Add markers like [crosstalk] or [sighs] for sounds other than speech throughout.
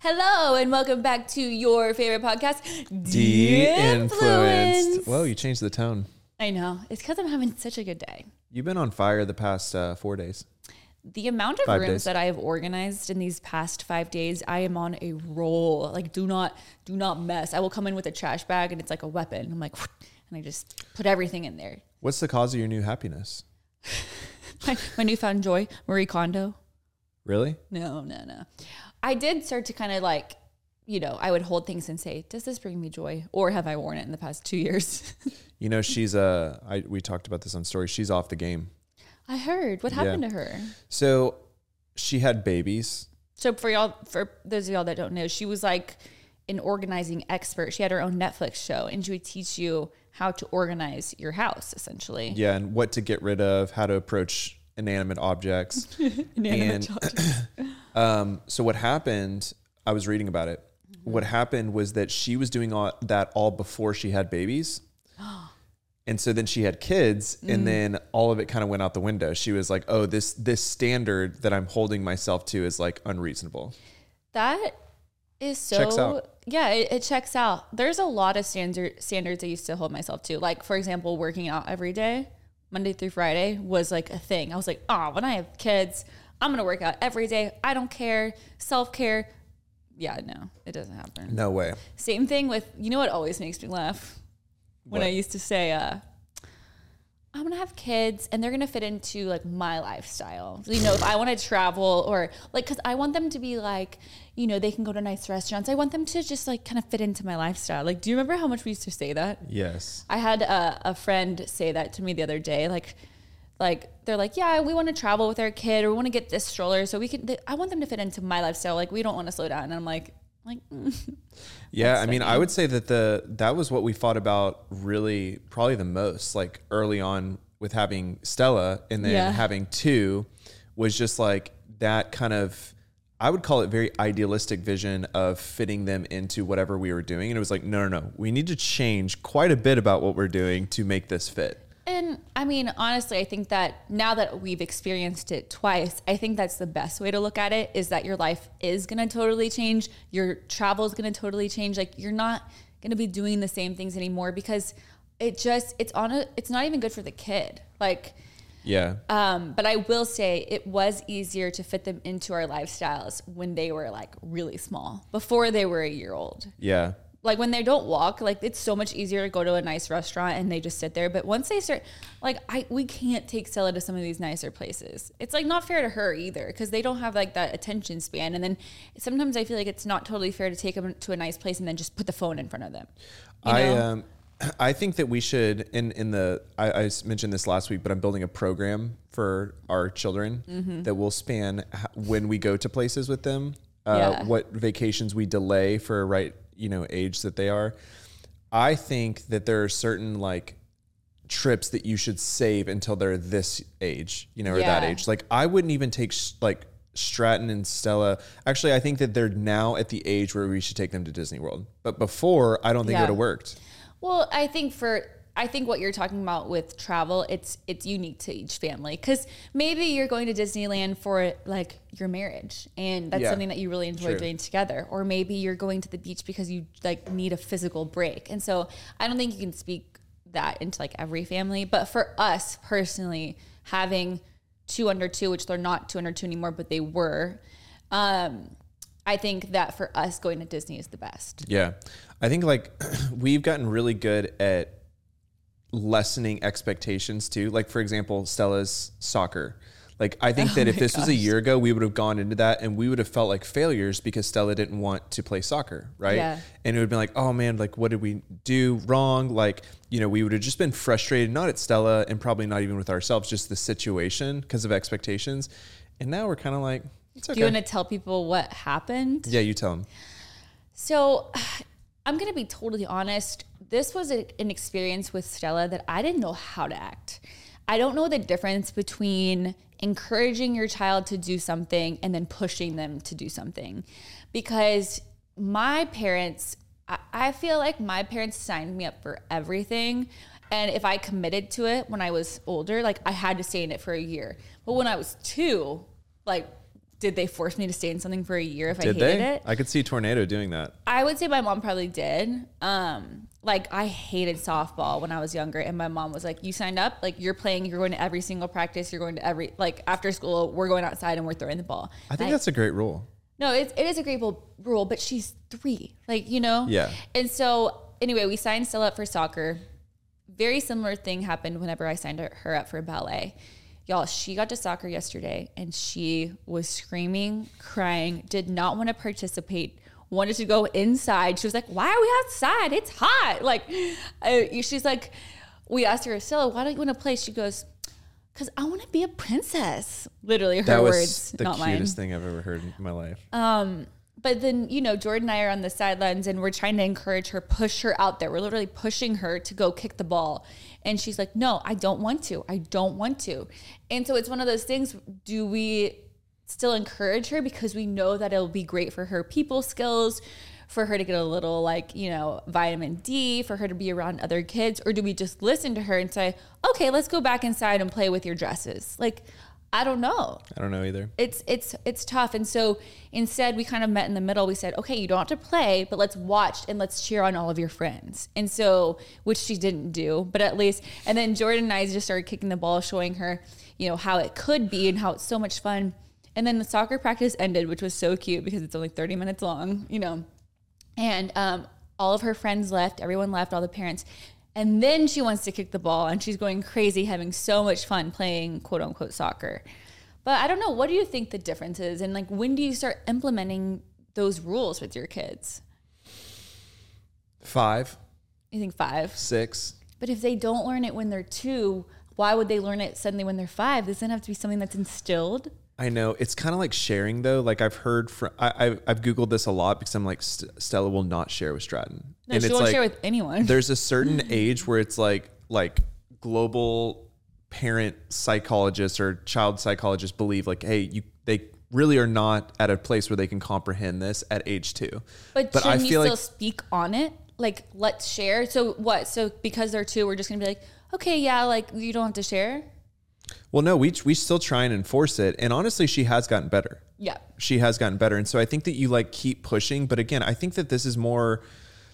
Hello and welcome back to your favorite podcast, De-influenced. Whoa, you changed the tone. I know. It's because I'm having such a good day. You've been on fire the past uh, four days. The amount of Five rooms days. that I have organized in these past five days, I am on a roll. Like, do not, do not mess. I will come in with a trash bag and it's like a weapon. I'm like, [laughs] and I just put everything in there. What's the cause of your new happiness? [laughs] My, my newfound joy, Marie Kondo. Really? No, no, no. I did start to kind of like, you know, I would hold things and say, does this bring me joy? Or have I worn it in the past two years? [laughs] You know, she's uh, I we talked about this on story. She's off the game. I heard. What Yeah. happened to her? So she had babies. So for y'all, for those of y'all that don't know, she was like an organizing expert. She had her own Netflix show, and she would teach you how to organize your house, essentially. Yeah, and what to get rid of, how to approach inanimate objects. [laughs] Inanimate And- [clears throat] objects. Um, so what happened? I was reading about it. What happened was that she was doing all, that all before she had babies. [gasps] And so then she had kids, and then all of it kind of went out the window. She was like, "Oh, this this standard that I'm holding myself to is like unreasonable." That is so. Yeah, it, it checks out. There's a lot of standard standards I used to hold myself to. Like for example, working out every day, Monday through Friday, was like a thing. I was like, oh, when I have kids, I'm gonna work out every day. I don't care. Self care. Yeah, no, it doesn't happen. No way. Same thing with you know what always makes me laugh when What? I used to say, uh, I'm gonna have kids and they're gonna fit into like my lifestyle. You know, if I want to travel or like, cause I want them to be like, you know, they can go to nice restaurants. I want them to just like kind of fit into my lifestyle. Like, do you remember how much we used to say that? Yes. I had a, a friend say that to me the other day. Like, like they're like, yeah, we want to travel with our kid, or we want to get this stroller, so we can. They, I want them to fit into my lifestyle. Like, we don't want to slow down. And I'm like, like, [laughs] mm. Yeah, I mean, funny. I would say that the that was what we fought about really probably the most, like early on with having Stella and then Yeah. having two was just like that kind of I would call it very idealistic vision of fitting them into whatever we were doing. And it was like, no, no, no. We need to change quite a bit about what we're doing to make this fit. And I mean, honestly, I think that now that we've experienced it twice, I think that's the best way to look at it is that your life is going to totally change. Your travel is going to totally change. Like you're not going to be doing the same things anymore because it just it's on a it's not even good for the kid. Like Yeah. um but I will say it was easier to fit them into our lifestyles when they were like really small, before they were a year old yeah. like when they don't walk like it's so much easier to go to a nice restaurant and they just sit there but once they start like i we can't take stella to some of these nicer places it's like not fair to her either because they don't have like that attention span and then sometimes i feel like it's not totally fair to take them to a nice place and then just put the phone in front of them you I know? um I think that we should in in the I mentioned this last week, but I'm building a program for our children Mm-hmm. that will span when we go to places with them, uh, Yeah. what vacations we delay for a right you know age that they are. I think that there are certain like trips that you should save until they're this age, you know, or that age. Like I wouldn't even take sh- like Stratton and Stella. Actually, I think that they're now at the age where we should take them to Disney World. But before, I don't think it would have worked. Well, I think for I think what you're talking about with travel, it's it's unique to each family because maybe you're going to Disneyland for like your marriage, and that's Yeah. something that you really enjoy True. doing together. Or maybe you're going to the beach because you like need a physical break, and so I don't think you can speak that into like every family. But for us personally, having two under two, which they're not two under two anymore, but they were. Um, I think that for us, going to Disney is the best. Yeah. I think like [clears throat] we've gotten really good at lessening expectations too. Like for example, Stella's soccer. Like I think oh that if this was a year ago, we would have gone into that and we would have felt like failures because Stella didn't want to play soccer, right? Yeah. And it would have been like, oh man, like what did we do wrong? Like, you know, we would have just been frustrated, not at Stella and probably not even with ourselves, just the situation because of expectations. And now we're kind of like, okay. Do you want to tell people what happened? yeah, you tell them. So I'm going to be totally honest. This was a, an experience with Stella that I didn't know how to act. I don't know the difference between encouraging your child to do something and then pushing them to do something. Because my parents, I, I feel like my parents signed me up for everything. And if I committed to it when I was older, like I had to stay in it for a year. But when I was two, like, did they force me to stay in something for a year if I hated they? it? I could see Tornado doing that. I would say my mom probably did. Um, like I hated softball when I was younger, and my mom was like, "You signed up, like you're playing, you're going to every single practice, you're going to every like after school, we're going outside and we're throwing the ball." I think that's a great rule. no, it's, it is a great rule- but she's three, like you know. Yeah. And so anyway, we signed Stella up for soccer. Very similar thing happened whenever I signed her up for ballet. Y'all, she got to soccer yesterday and she was screaming, crying, did not want to participate, wanted to go inside. She was like, Why are we outside? It's hot. Like, uh, she's like, We asked her, Stella, why don't you want to play? She goes, Because I want to be a princess. Literally, her That was words, the not cutest mine. thing I've ever heard in my life. But then, you know, Jordan and I are on the sidelines and we're trying to encourage her, push her out there. We're literally pushing her to go kick the ball. And she's like, no, I don't want to. I don't want to. And so it's one of those things do we still encourage her because we know that it'll be great for her people skills, for her to get a little, like, you know, vitamin D, for her to be around other kids? Or do we just listen to her and say, okay, let's go back inside and play with your dresses? Like, I don't know. I don't know either. it's it's it's tough. And so instead we kind of met in the middle. We said okay you don't have to play but let's watch and let's cheer on all of your friends. And so which she didn't do but at least and then jordan and i just started kicking the ball showing her you know how it could be and how it's so much fun. And then the soccer practice ended which was so cute because it's only 30 minutes long you know. And um, all of her friends left. Everyone left all the parents and then she wants to kick the ball and she's going crazy having so much fun playing quote unquote soccer. But i don't know what do you think the difference is? And like when do you start implementing those rules with your kids? Five, you think five? Six. but if they don't learn it when they're two why would they learn it suddenly when they're five? Doesn't it have to be something that's instilled I know it's kind of like sharing though. Like I've heard from I, I've, I've googled this a lot because I'm like St- Stella will not share with Stratton, no she won't share with anyone there's a certain [laughs] age where it's like like global parent psychologists or child psychologists believe like hey you they really are not at a place where they can comprehend this at age two But, But I shouldn't you feel still like- speak on it? Like, let's share. So what? So because they're two, we're just gonna be like, okay, yeah, like you don't have to share. Well no we we still try and enforce it and honestly she has gotten better Yeah. she has gotten better and so i think that you like keep pushing but again i think that this is more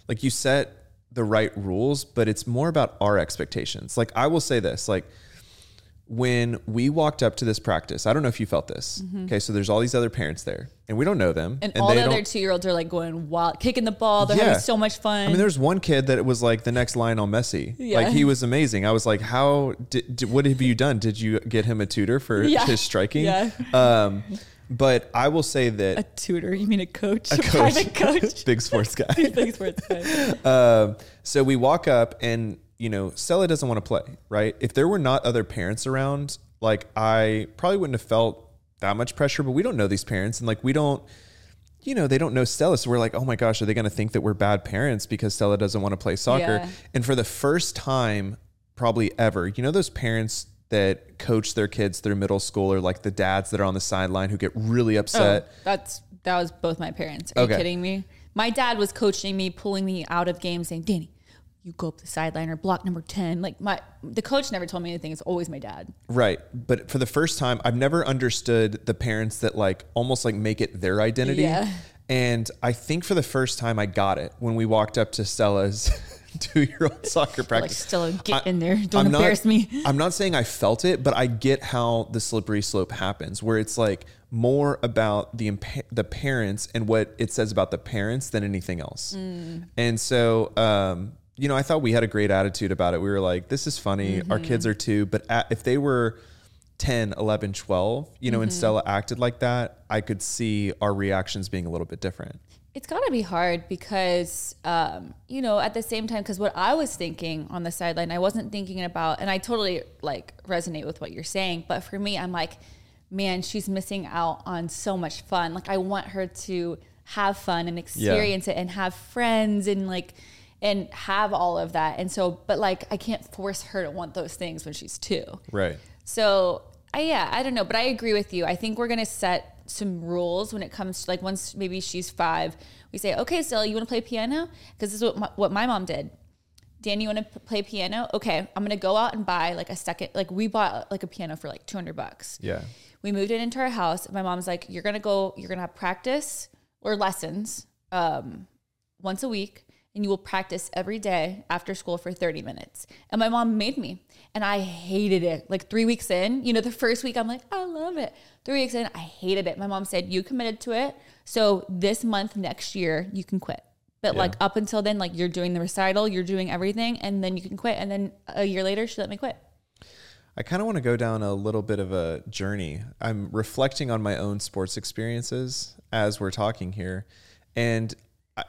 like you set the right rules but it's more about our expectations like i will say this like when we walked up to this practice i don't know if you felt this okay so there's all these other parents there and we don't know them Mm-hmm. And, all the other two year olds are like going wild, kicking the ball. They're Yeah. having so much fun. I mean, there's one kid that was like the next Lionel Messi. Yeah. Like he was amazing. I was like, how did, did- what have you done? Did you get him a tutor for Yeah. his striking? Yeah. Um, but I will say that a tutor. You mean a coach? A, coach. private coach. [laughs] big sports [laughs] guy. Big sports guy. [laughs] Um, so we walk up and, you know, Stella doesn't want to play, right? If there were not other parents around, like I probably wouldn't have felt that much pressure, but we don't know these parents and like we don't, you know, they don't know Stella. So we're like, oh my gosh, are they going to think that we're bad parents because Stella doesn't want to play soccer? Yeah. And for the first time, probably ever, you know, those parents that coach their kids through middle school or like the dads that are on the sideline who get really Oh, upset. that's that was both my parents. Are Okay. you kidding me? My dad was coaching me, pulling me out of games, saying, "Dani, you go up the sideline or block number ten. Like my the coach never told me anything. It's always my dad. Right. But for the first time, I've never understood the parents that like almost like make it their identity. Yeah. And I think for the first time I got it when we walked up to Stella's [laughs] two year old [laughs] soccer practice Like, still get I- in there. Don't I'm not- embarrass me. [laughs] I'm not saying I felt it, but I get how the slippery slope happens, where it's like more about the impa- the parents and what it says about the parents than anything else. Mm. And so, um, you know, I thought we had a great attitude about it. We were like, this is funny. Our Mm-hmm. kids are two, but at, if they were 10, 11, 12, you know, and Mm-hmm. Stella acted like that, I could see our reactions being a little bit different. It's got to be hard because, um, you know, at the same time, because what I was thinking on the sideline, I wasn't thinking about, and I totally like resonate with what you're saying. But for me, I'm like, man, she's missing out on so much fun. Like, I want her to have fun and experience it and have friends and like, and have all of that. And so, but like, I can't force her to want those things when she's two. Right. So I yeah, I don't know, but I agree with you. I think we're gonna set some rules when it comes to like once maybe she's five, we say, okay, Stella, you want to play piano? Because this is what my, what my mom did. Dan, you want to p- play piano? Okay, I'm gonna go out and buy like a second. Like we bought like a piano for like 200 bucks. Yeah. We moved it into our house. My mom's like, "You're gonna go. You're gonna have practice or lessons um, once a week, and you will practice every day after school for 30 minutes." And my mom made me, and I hated it. Like three weeks in, you know, the first week I'm like, "I love it." Three weeks in, I hated it. My mom said, "You committed to it, so this month next year you can quit." But Yeah. like up until then, like you're doing the recital, you're doing everything, and then you can quit. And then a year later, she let me quit. I kind of want to go down a little bit of a journey. I'm reflecting on my own sports experiences as we're talking here. And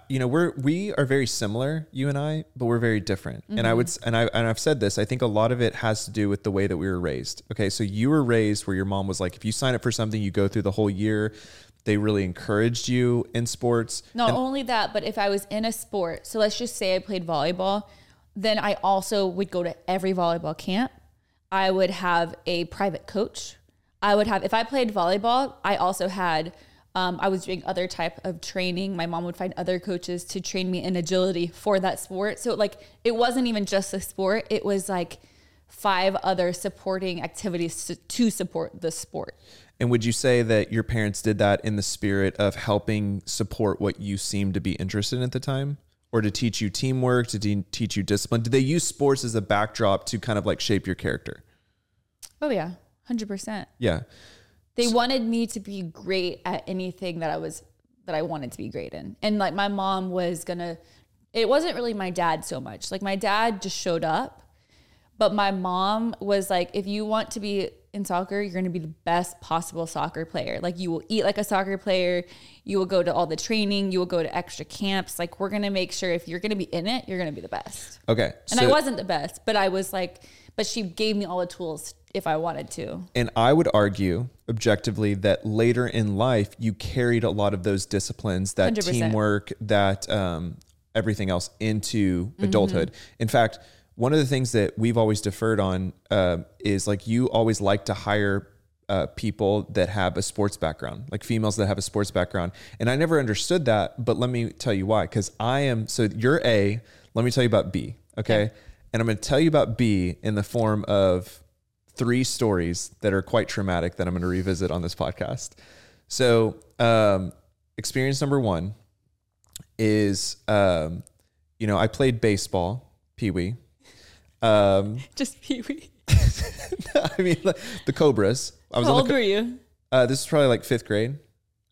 you know, we're we are very similar, you and I, but we're very different. And I mm-hmm. would and I and I've said this, I think a lot of it has to do with the way that we were raised. Okay, so you were raised where your mom was like if you sign up for something, you go through the whole year. They really encouraged you in sports. Not And- only that, but if I was in a sport, so let's just say I played volleyball, then I also would go to every volleyball camp. I would have a private coach. I would have, if I played volleyball, I also had, um, I was doing other type of training. My mom would find other coaches to train me in agility for that sport. So like, it wasn't even just the sport. It was like five other supporting activities to, to support the sport. And would you say that your parents did that in the spirit of helping support what you seemed to be interested in at the time? Or to teach you teamwork, to de- teach you discipline? Did they use sports as a backdrop to kind of like shape your character? Oh yeah, 100%. Yeah. They wanted me to be great at anything that I was that I wanted to be great in. And like my mom was gonna it wasn't really my dad so much. Like my dad just showed up, but my mom was like, if you want to be in soccer, you're gonna be the best possible soccer player. Like you will eat like a soccer player, you will go to all the training, you will go to extra camps. Like we're gonna make sure if you're gonna be in it, you're gonna be the best. Okay. And I wasn't the best, but I was like, but she gave me all the tools if I wanted to. And I would argue objectively that later in life, you carried a lot of those disciplines, that 100%. teamwork, that um, everything else into adulthood. In fact, one of the things that we've always deferred on uh, is like you always like to hire uh, people that have a sports background, like females that have a sports background. And I never understood that, but let me tell you why. Because I am, so you're A, let me tell you about B, okay? And I'm going to tell you about B in the form of three stories that are quite traumatic that I'm going to revisit on this podcast. So, um, experience number one is, um, you know, I played baseball, Pee Wee. Um, [laughs] Just Pee Wee. [laughs] I mean, the Cobras. I was How old the, were you? uh, this is probably like fifth grade.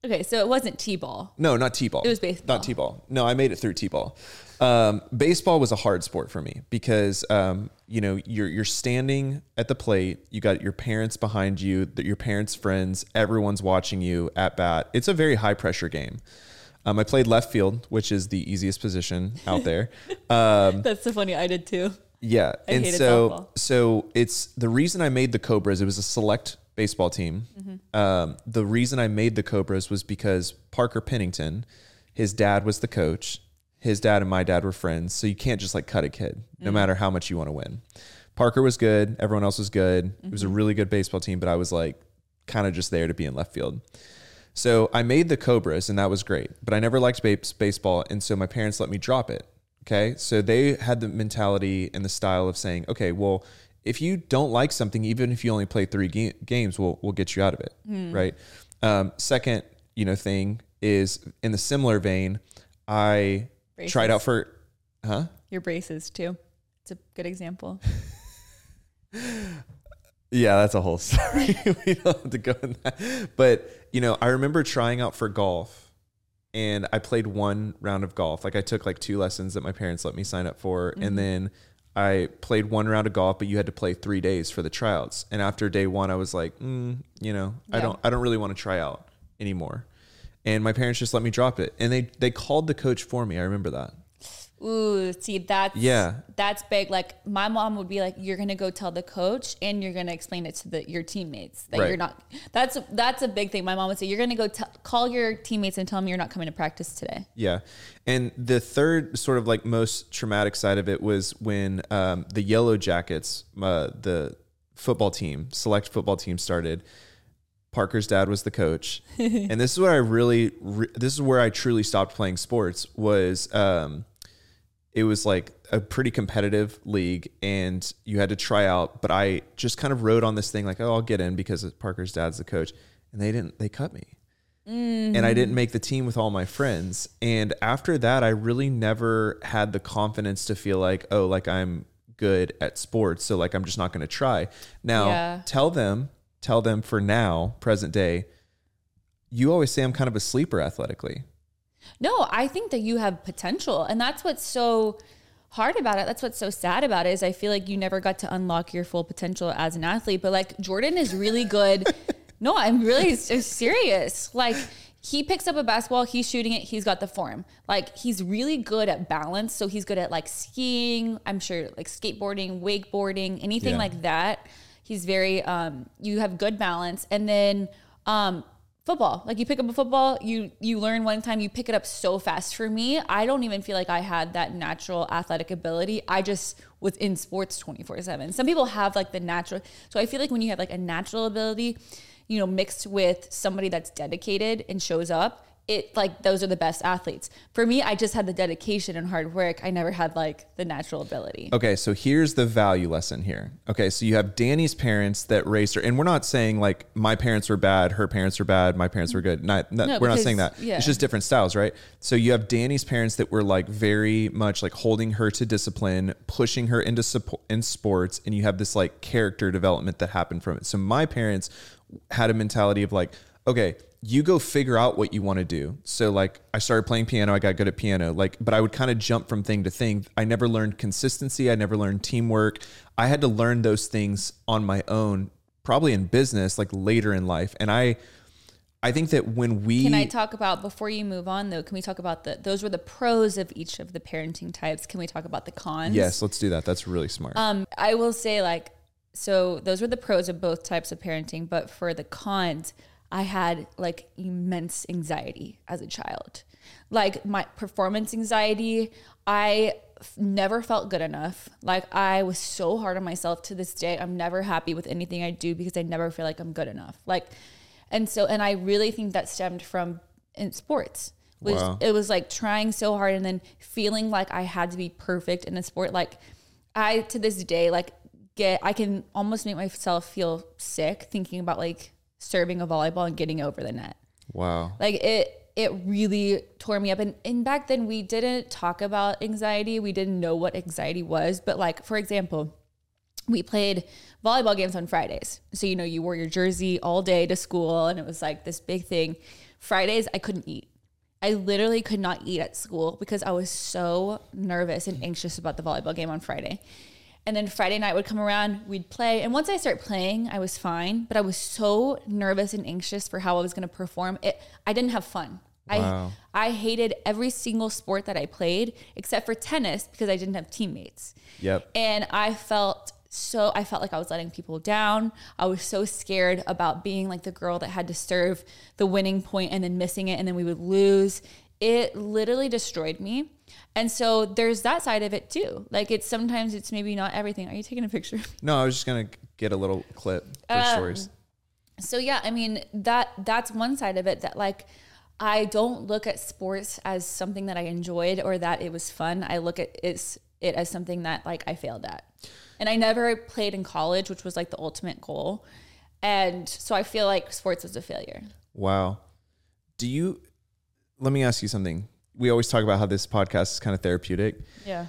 Okay, so it wasn't T-ball. No, not t-ball. It was baseball. Not t-ball. No, I made it through t-ball. Um, baseball was a hard sport for me because um, you know you're you're standing at the plate. You got your parents behind you, your parents' friends, everyone's watching you at bat. It's a very high pressure game. Um, I played left field, which is the easiest position out there. [laughs] Um, That's so funny. I did too. yeah, I and so softball. so it's the reason I made the Cobras. It was a select baseball team. Mm-hmm. Um, the reason I made the Cobras was because Parker Pennington, his dad was the coach. His dad and my dad were friends, so you can't just like cut a kid, no Mm-hmm. matter how much you want to win. Parker was good. Everyone else was good. It was a Mm-hmm. really good baseball team, but I was like kind of just there to be in left field. So I made the Cobras, and that was great. But I never liked base- baseball, and so my parents let me drop it. Okay, so they had the mentality and the style of saying, okay, well, if you don't like something, even if you only play three ga- games, we'll we'll get you out of it, right? Um, second, you know, thing is in the similar vein, I tried Braces. out for, huh? Your braces too. It's a good example. [laughs] Yeah, that's a whole [laughs] story. we don't have to go in that. But, you know, I remember trying out for golf and I played one round of golf. Like I took like two lessons that my parents let me sign up for. And then I played one round of golf, but you had to play three days for the tryouts. And after day one, I was like, mm, you know, I don't, I don't really want to try out anymore. And my parents just let me drop it. And they, they called the coach for me. I remember that. Ooh, see that's Yeah. that's big. Like my mom would be like, "You're gonna go tell the coach, and you're gonna explain it to the your teammates that Right. you're not." That's that's a big thing. My mom would say, "You're gonna go tell call your teammates and tell them you're not coming to practice today." Yeah. And the third sort of like most traumatic side of it was when um, the Yellow Jackets, uh, the football team, select football team started. Parker's dad was the coach. [laughs] and this is where I really, re- this is where I truly stopped playing sports was, um, it was like a pretty competitive league and you had to try out. But I just kind of wrote on this thing like, oh, I'll get in because Parker's dad's the coach. And they didn't, they cut me. And I didn't make the team with all my friends. And after that, I really never had the confidence to feel like, oh, like I'm good at sports. So like I'm just not going to try. Now, Yeah. tell them, tell them for now, present day, you always say I'm kind of a sleeper athletically. No, I think that you have potential. And that's what's so hard about it. That's what's so sad about it is I feel like you never got to unlock your full potential as an athlete. But like Jordan is really good. [laughs] no, I'm really s- serious. Like he picks up a basketball, he's shooting it, he's got the form. Like he's really good at balance. So he's good at like skiing, I'm sure like skateboarding, wakeboarding, anything Yeah. like that. He's very um you have good balance. And then um football. Like you pick up a football you you learn one time you pick it up so fast. For me i don't even feel like i had that natural athletic ability. I just was in sports 24 7 some people have like the natural so i feel like when you have like a natural ability you know mixed with somebody that's dedicated and shows up it like those are the best athletes for me i just had the dedication and hard work i never had like the natural ability Okay, so here's the value lesson here. Okay, so you have Dani's parents that raised her, and we're not saying like my parents were bad, her parents were bad, my parents were good. Not, not- No, we're not saying that. yeah. It's just different styles, right? So you have Dani's parents that were like very much like holding her to discipline, pushing her into support in sports, and you have this like character development that happened from it. So my parents had a mentality of like, okay, you go figure out what you want to do. So like I started playing piano, I got good at piano, like but I would kind of jump from thing to thing. I never learned consistency, I never learned teamwork. I had to learn those things on my own, probably in business like later in life. And I I think that when we Can I talk about before you move on though? Can we talk about the those were the pros of each of the parenting types? Can we talk about the cons? Yes, let's do that. That's really smart. Um, I will say like so those were the pros of both types of parenting, but for the cons, I had like immense anxiety as a child. Like my performance anxiety, I f- never felt good enough. Like I was so hard on myself to this day. I'm never happy with anything I do because I never feel like I'm good enough. Like and so and I really think that stemmed from in sports. Was Wow. it was like trying so hard and then feeling like I had to be perfect in a sport. Like I to this day like get I can almost make myself feel sick thinking about like serving a volleyball and getting over the net. wow. Like it it really tore me up and and back then we didn't talk about anxiety. We didn't know what anxiety was, but like for example, we played volleyball games on Fridays. So you know, you wore your jersey all day to school and it was like this big thing. Fridays I couldn't eat. I literally could not eat at school because I was so nervous and anxious about the volleyball game on Friday. And then Friday night would come around, we'd play. And once I started playing, I was fine, but I was so nervous and anxious for how I was going to perform. It I didn't have fun. Wow. I I hated every single sport that I played except for tennis because I didn't have teammates. Yep. And I felt so I felt like I was letting people down. I was so scared about being like the girl that had to serve the winning point and then missing it and then we would lose. It literally destroyed me. And so there's that side of it too. Like it's sometimes it's maybe not everything. Are you taking a picture? No, I was just gonna get a little clip for Um, stories. so yeah i mean that that's one side of it that like i don't look at sports as something that i enjoyed or that it was fun i look at it's it as something that like i failed at and i never played in college which was like the ultimate goal and so i feel like sports was a failure Wow. Do you let me ask you something. We always talk about how this podcast is kind of therapeutic. yeah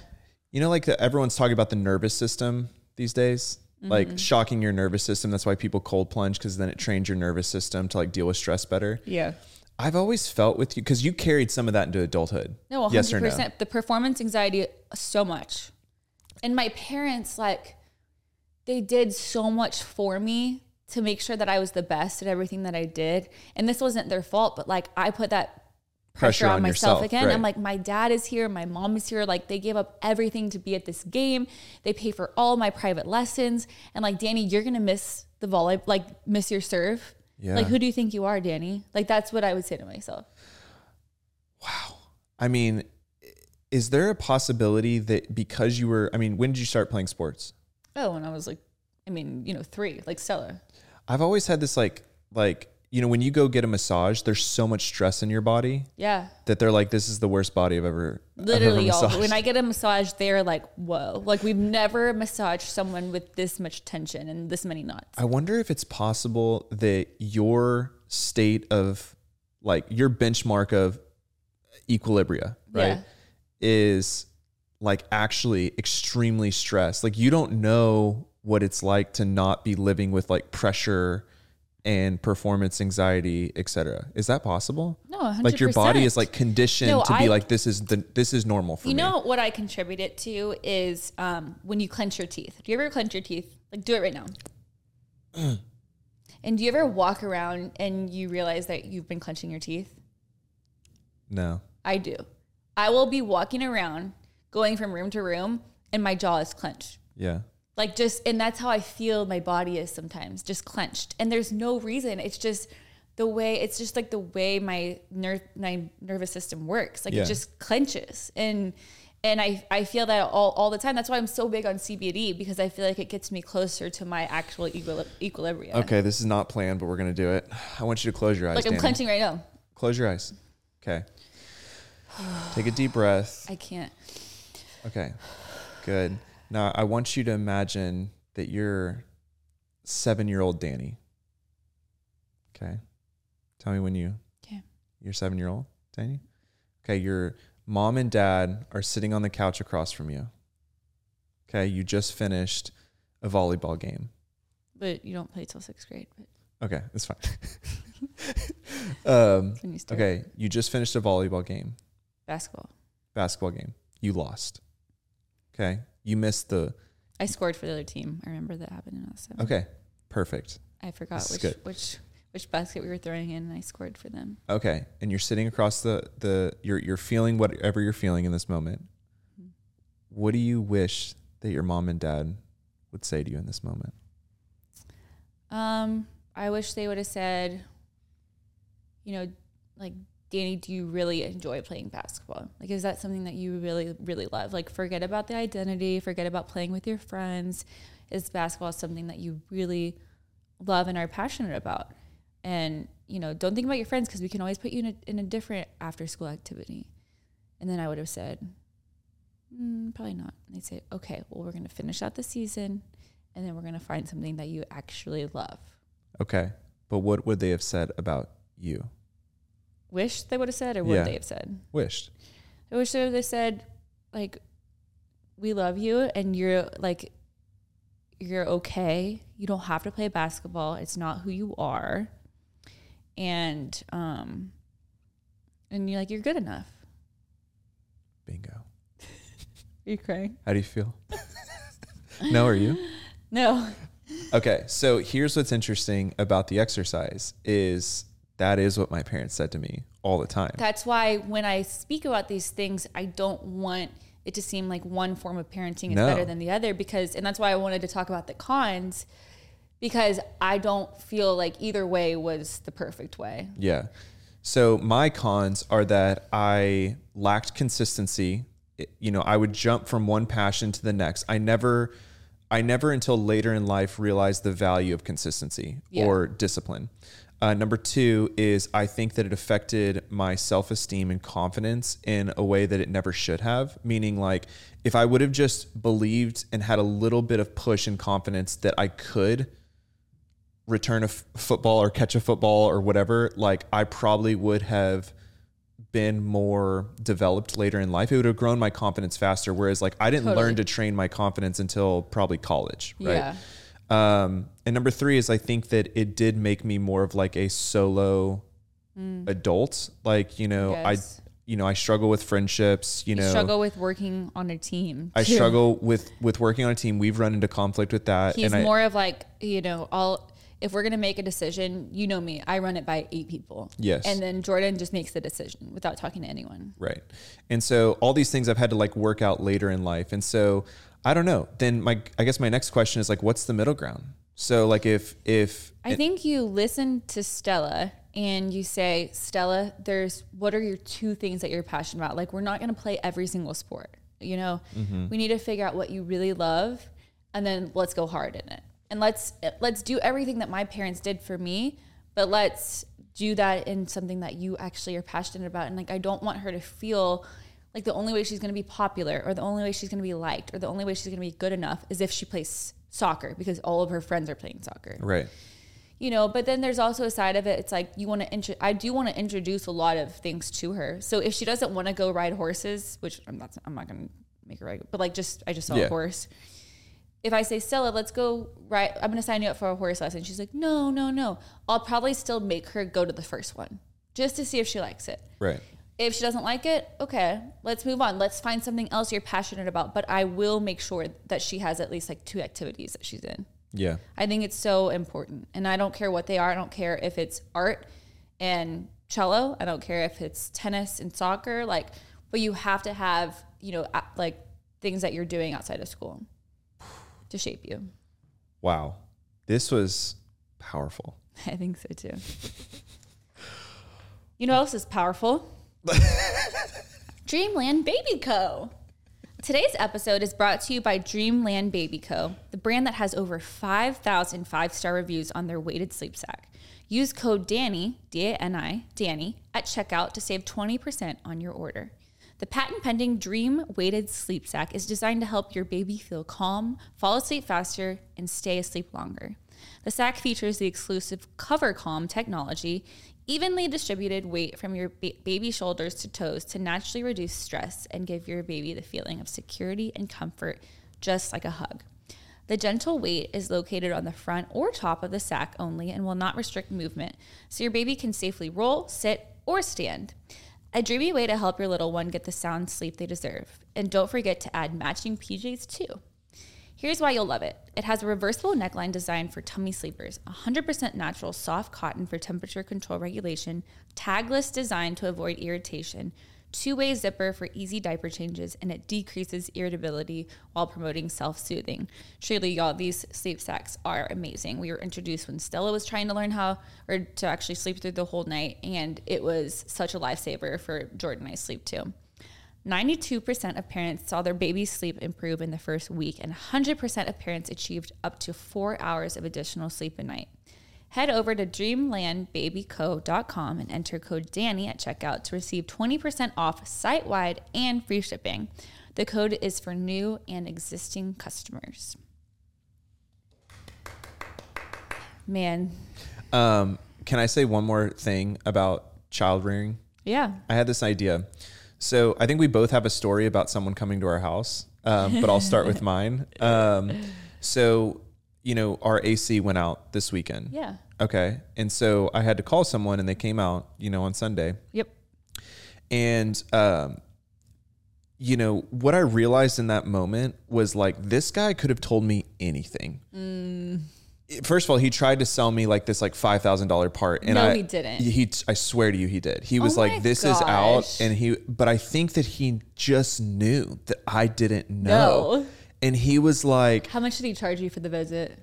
You know, like the, everyone's talking about the nervous system these days, like mm-hmm. shocking your nervous system. That's why people cold plunge because then it trains your nervous system to like deal with stress better. yeah I've always felt with you because you carried some of that into adulthood. No, 100%. Yes or no? The performance anxiety, so much. And my parents, like, they did so much for me to make sure that I was the best at everything that I did. And this wasn't their fault, but like, I put that pressure, Pressure on, on myself yourself, again. right. I'm like, my dad is here, my mom is here. Like, they gave up everything to be at this game. They pay for all my private lessons. And like, Dani, you're going to miss the volley, like, miss your serve. Yeah. Like, who do you think you are, Dani? Like, that's what I would say to myself. Wow. I mean, is there a possibility that because you were, I mean, when did you start playing sports? Oh, when I was like, I mean, you know, three, like Stella. I've always had this like like you know, when you go get a massage, there's so much stress in your body Yeah. that they're like, this is the worst body I've ever I've ever Literally, y'all. When I get a [laughs] massage, they're like, whoa. Like, we've never massaged someone with this much tension and this many knots. I wonder if it's possible that your state of like your benchmark of equilibria, right, Yeah. is like actually extremely stressed. Like you don't know what it's like to not be living with like pressure and performance anxiety, etc. Is that possible? No, 100%. Like your body is like conditioned No, to be I- like this is the this is normal for You me. You know what I contribute it to is um, when you clench your teeth. Do you ever clench your teeth? Like, do it right now. and do you ever walk around and you realize that you've been clenching your teeth? no. I do. I will be walking around, going from room to room, and my jaw is clenched. Yeah. Like just, and that's how I feel my body is sometimes, just clenched. And there's no reason. It's just the way. It's just like the way my nerve, my nervous system works. Like Yeah. it just clenches, and and I I feel that all all the time. That's why I'm so big on CBD because I feel like it gets me closer to my actual equili- equilibrium. Okay, this is not planned, but we're gonna do it. I want you to close your eyes. Like I'm Dani. clenching right now. Close your eyes. Okay. Take a deep breath. [sighs] I can't. Okay. Good. Now I want you to imagine that you're seven year old Dani. Okay. Tell me when you Okay. you're seven year old Dani. Okay, your mom and dad are sitting on the couch across from you. Okay, you just finished a volleyball game. But you don't play till sixth grade. But Okay, that's fine. [laughs] um, when you start okay, you just finished a volleyball game. basketball, basketball game. You lost. Okay. You missed the. I scored for the other team. I remember that happened in 07. Okay. Perfect. I forgot This which which which basket we were throwing in, and I scored for them. Okay. And you're sitting across the the you're you're feeling whatever you're feeling in this moment. Mhm. What do you wish that your mom and dad would say to you in this moment? Um, I wish they would have said, you know, like Dani, do you really enjoy playing basketball? Like, is that something that you really, really love? Like, forget about the identity, forget about playing with your friends. Is basketball something that you really love and are passionate about? And, you know, don't think about your friends because we can always put you in a, in a different after school activity. And then I would have said, mm, probably not. And they'd say, okay, well, we're going to finish out the season and then we're going to find something that you actually love. Okay. But what would they have said about you? Wish they would have said, or would Yeah. they have said? Wished. I wish they would have said, like, we love you and you're like, you're okay. You don't have to play basketball. It's not who you are. And, um, and you're like, you're good enough. Bingo. Are you crying? How do you feel? no, are you? [laughs] No. Okay, so here's what's interesting about the exercise is that is what my parents said to me all the time. That's why when I speak about these things, I don't want it to seem like one form of parenting is No. better than the other because, and that's why I wanted to talk about the cons because I don't feel like either way was the perfect way. Yeah. So my cons are that I lacked consistency. It- you know, I would jump from one passion to the next. I never I never until later in life realized the value of consistency Yeah. or discipline. Uh, number two is I think that it affected my self esteem and confidence in a way that it never should have. Meaning, like, if I would have just believed and had a little bit of push and confidence that I could return a f- football or catch a football or whatever, like, I probably would have been more developed later in life. It would have grown my confidence faster. Whereas, like, I didn't Totally. learn to train my confidence until probably college, right? Yeah. Um, and number three is I think that it did make me more of like a solo adult. Like, you know, I, you know, I struggle with friendships, you You know, struggle with working on a team. I too. struggle with, with working on a team. We've run into conflict with that. He's and I, more of like, you know, all if we're gonna make a decision, you know me, I run it by eight people. Yes. And then Jordan just makes the decision without talking to anyone. Right. And so all these things I've had to like work out later in life. And so I don't know. Then my, I guess my next question is like, what's the middle ground? So like if, if, I think you listen to Stella and you say, Stella, there's what are your two things that you're passionate about? Like, we're not going to play every single sport. You know, Mm-hmm. we need to figure out what you really love, and then let's go hard in it. And let's let's do everything that my parents did for me, but let's do that in something that you actually are passionate about. And like, I don't want her to feel like the only way she's going to be popular or the only way she's going to be liked or the only way she's going to be good enough is if she plays soccer because all of her friends are playing soccer. Right. You know, but then there's also a side of it. It's like you want to intro. I do want to introduce a lot of things to her. So if she doesn't want to go ride horses, which I'm not, I'm not going to make her ride, but like just I just saw Yeah. a horse. If I say Stella, let's go ride. I'm going to sign you up for a horse lesson. She's like, no, no, no. I'll probably still make her go to the first one just to see if she likes it. Right. If she doesn't like it, okay, let's move on. Let's find something else you're passionate about. But I will make sure that she has at least like two activities that she's in. Yeah. I think it's so important. And I don't care what they are. I don't care if it's art and cello. I don't care if it's tennis and soccer. Like, but you have to have, you know, like things that you're doing outside of school [sighs] to shape you. Wow. This was powerful. [laughs] I think so too. You know what else is powerful? [laughs] Dreamland Baby Co. Today's episode is brought to you by Dreamland Baby Co., the brand that has over 5,000 five star reviews on their weighted sleep sack. Use code DANI, D A N I, Dani, at checkout to save 20% on your order. The patent pending Dream Weighted Sleep Sack is designed to help your baby feel calm, fall asleep faster, and stay asleep longer. The sack features the exclusive Cover Calm technology, evenly distributed weight from your ba- baby shoulders to toes to naturally reduce stress and give your baby the feeling of security and comfort, just like a hug. The gentle weight is located on the front or top of the sack only and will not restrict movement, so your baby can safely roll, sit, or stand. A dreamy way to help your little one get the sound sleep they deserve. And don't forget to add matching PJs too. Here's why you'll love it. It has a reversible neckline designed for tummy sleepers, 100% natural soft cotton for temperature control regulation, tagless design to avoid irritation, two-way zipper for easy diaper changes, and it decreases irritability while promoting self-soothing. Truly, y'all, these sleep sacks are amazing. We were introduced when Stella was trying to learn how or to actually sleep through the whole night, and it was such a lifesaver for Jordan and I sleep too. 92% of parents saw their baby's sleep improve in the first week, and 100% of parents achieved up to four hours of additional sleep a night. Head over to dreamlandbabyco.com and enter code DANI at checkout to receive 20% off site wide and free shipping. The code is for new and existing customers. Man, Um, can I say one more thing about child rearing? yeah. I had this idea. So I think we both have a story about someone coming to our house, um, but I'll start with [laughs] mine. Um, so, you know, our AC went out this weekend. Yeah. Okay. And so I had to call someone and they came out, you know, on Sunday. Yep. And, um, you know, what I realized in that moment was like, this guy could have told me anything. First of all, he tried to sell me like this like five thousand dollar part, and No, I, he didn't. He, I swear to you, he did. He was Oh like, "This is out," and he. But I think that he just knew that I didn't know, No. and he was like, How much did he charge you for the visit?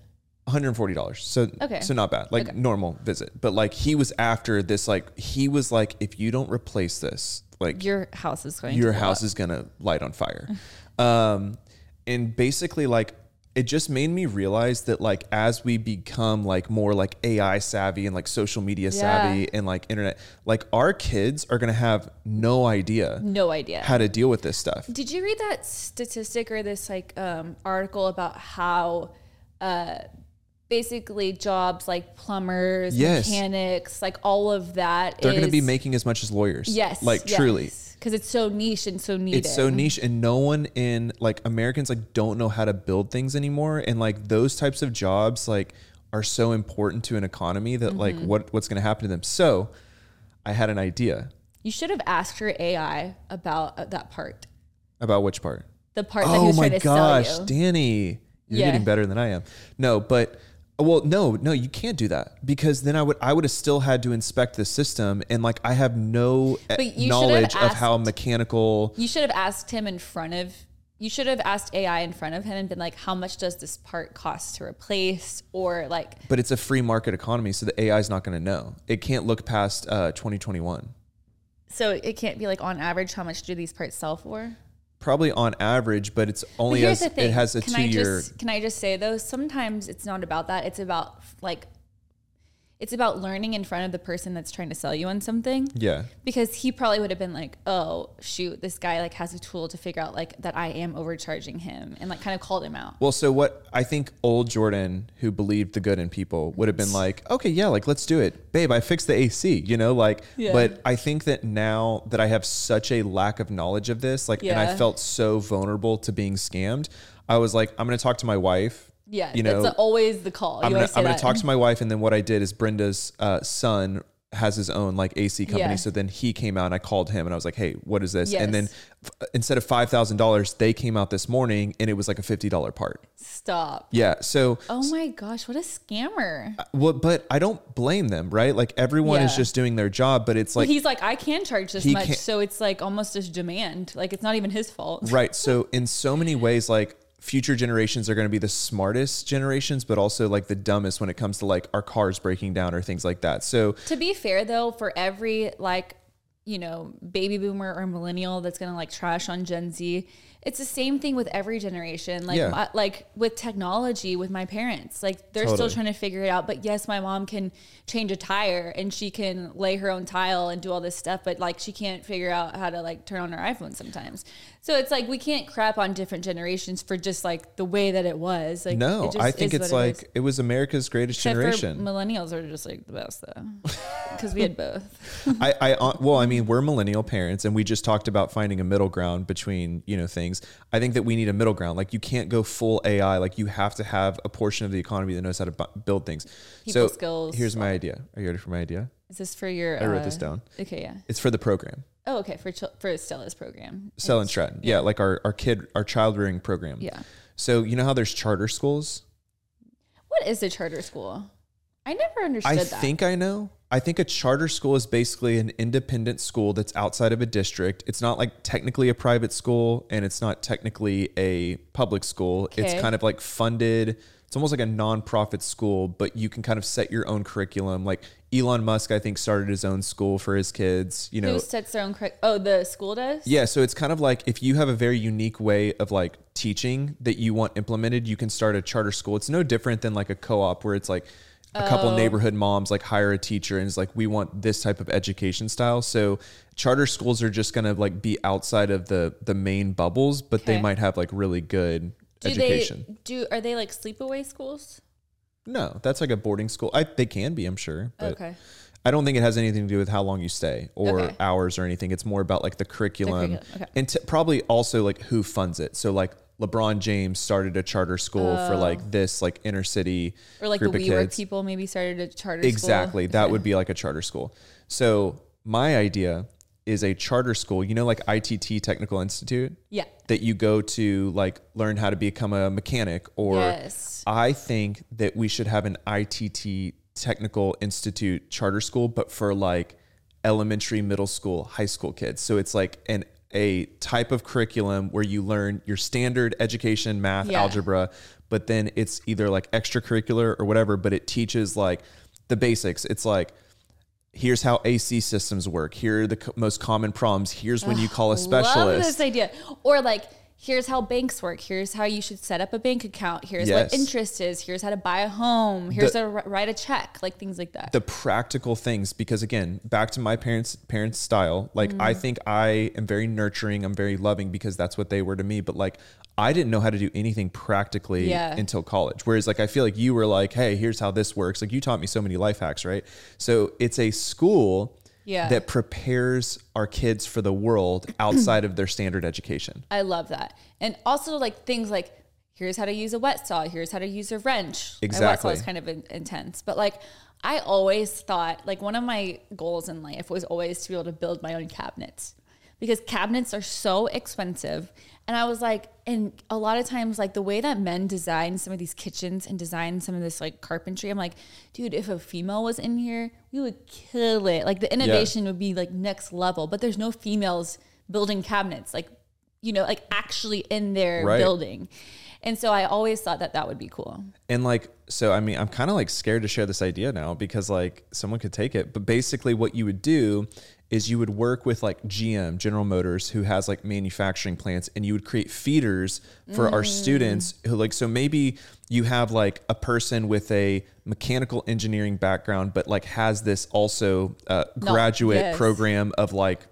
$140. So Okay. so not bad. Like Okay. normal visit. But like he was after this like he was like if you don't replace this, like Your house is going your house up. is to light on fire. [laughs] um and basically like it just made me realize that like as we become like more like AI savvy and like social media savvy Yeah. and like internet, like our kids are going to have no idea No idea. how to deal with this stuff. Did you read that statistic or this like um, article about how uh, basically jobs like plumbers, Yes. mechanics, like all of that They're going to be making as much as lawyers. yes, Like truly. Because it's so niche and so needed. it's so niche and no one in like americans like don't know how to build things anymore and like those types of jobs like are so important to an economy that like Mm-hmm. what what's going to happen to them so i had an idea You should have asked your AI about uh, that part, about which part the part that he oh was my trying to gosh sell you. danny you're Yeah. getting better than i am no but well no no you can't do that because then i would i would have still had to inspect the system and like i have no eh, But have knowledge of how mechanical You should have asked him in front of. You should have asked AI in front of him and been like, "How much does this part cost to replace?" Or like, but it's a free market economy so the ai is not going to know it can't look past uh, 2021 so it can't be like on average, how much do these parts sell for? Probably on average, but it's only But as it has a can two I year. just can I just say though? Sometimes it's not about that. It's about like it's about learning in front of the person that's trying to sell you on something Yeah. because he probably would have been like, "Oh, shoot, this guy like has a tool to figure out like that I am overcharging him," and like kind of called him out. Well, so what I think old Jordan, who believed the good in people, would have been like, okay, yeah, like let's do it. Babe, I fixed the AC, you know, like, Yeah. but I think that now that I have such a lack of knowledge of this, like, and I felt so vulnerable to being scammed, I was like, I'm going to talk to my wife. Yeah, you know, that's always the call. You I'm gonna, I'm gonna talk to my wife, and then what I did is Brenda's uh, son has his own like AC company, Yeah. so then he came out and I called him and I was like, hey, what is this? And then f- instead of five thousand dollars, they came out this morning and it was like a fifty dollar part. Stop. Yeah, so Oh my gosh, what a scammer! well, but I don't blame them, right? Like everyone is just doing their job, but it's like He's like, I can charge this much, can't- so it's like almost as demand. Like it's not even his fault. right. So [laughs] in so many ways, like future generations are going to be the smartest generations, but also like the dumbest when it comes to like our cars breaking down or things like that. So To be fair though, for every like, you know, baby boomer or millennial that's gonna like trash on Gen Z, it's the same thing with every generation. Like Yeah. my, like with technology with my parents. Like they're Totally. still trying to figure it out. But yes, my mom can change a tire and she can lay her own tile and do all this stuff, but like she can't figure out how to like turn on her iPhone sometimes. So it's like we can't crap on different generations for just like the way that it was. Like no, it just I think it's what it like it was America's greatest Except generation. millennials are just like the best though, [laughs] because we had both. I, I, uh, well, I mean, we're millennial parents, and we just talked about finding a middle ground between you know things. I think that we need a middle ground. Like you can't go full AI. Like you have to have a portion of the economy that knows how to bu- build things. People so skills. Here's my idea. Are you ready for my idea? Is this for your? I wrote uh, this down. Okay, yeah. It's for the program. Oh, okay. For for Stella's program. Stella and Stratton. Yeah, like our our kid our child rearing program. Yeah. So you know how there's charter schools. What is a charter school? I never understood I that. think I know. I think a charter school is basically an independent school that's outside of a district. It's not like technically a private school and it's not technically a public school. It's kind of like funded. It's almost like a nonprofit school, but you can kind of set your own curriculum. Like Elon Musk, I think, started his own school for his kids. You know, Who sets their own? Oh, the school does. yeah, so it's kind of like if you have a very unique way of like teaching that you want implemented, you can start a charter school. It's no different than like a co-op where it's like a couple Oh. neighborhood moms like hire a teacher and it's like we want this type of education style. So charter schools are just going to like be outside of the the main bubbles, but they might have like really good Do education. they do? Are they like sleepaway schools? No, that's like a boarding school. I they can be, I'm sure, but okay. I don't think it has anything to do with how long you stay or Okay. hours or anything. It's more about like the curriculum curriculum, okay. and t- probably also like who funds it. So like LeBron James started a charter school for like oh. this like inner city Oh. Or like group the WeWork people maybe started a charter school. Exactly. That would be like a charter school. So my idea is a charter school, you know, like ITT Technical Institute Yeah. that you go to like learn how to become a mechanic or Yes. I think that we should have an ITT Technical Institute charter school, but for like elementary, middle school, high school kids. So it's like an a type of curriculum where you learn your standard education, math, Yeah. algebra, but then it's either like extracurricular or whatever, but it teaches like the basics. It's like here's how AC systems work. Here are the co- most common problems. Here's when you call a Love specialist. this idea. Or like, here's how banks work. Here's how you should set up a bank account. Here's Yes. what interest is. Here's how to buy a home. Here's how to write a check. Like things like that. the practical things because again back to my parents parents style like Mm. i think i am very nurturing i'm very loving because that's what they were to me but like i didn't know how to do anything practically Yeah. until college whereas like i feel like you were like hey here's how this works like you taught me so many life hacks right so it's a school Yeah. that prepares our kids for the world [clears throat] outside of their standard education I love that. And also like things like here's how to use a wet saw, here's how to use a wrench. A wet saw is kind of in- intense, but like I always thought like one of my goals in life was always to be able to build my own cabinets because cabinets are so expensive. And I was like, and a lot of times, like the way that men design some of these kitchens and design some of this like carpentry, I'm like, dude, if a female was in here, we would kill it. Like the innovation would be like next level. But there's no females building cabinets, like you know, like actually in their Right. building. And so I always thought that that would be cool. And like, so I mean, I'm kind of like scared to share this idea now because like someone could take it. But basically, what you would do is you would work with like GM, General Motors, who has like manufacturing plants, and you would create feeders for our students who like, so maybe you have like a person with a mechanical engineering background, but like has this also uh, No, graduate yes. program of like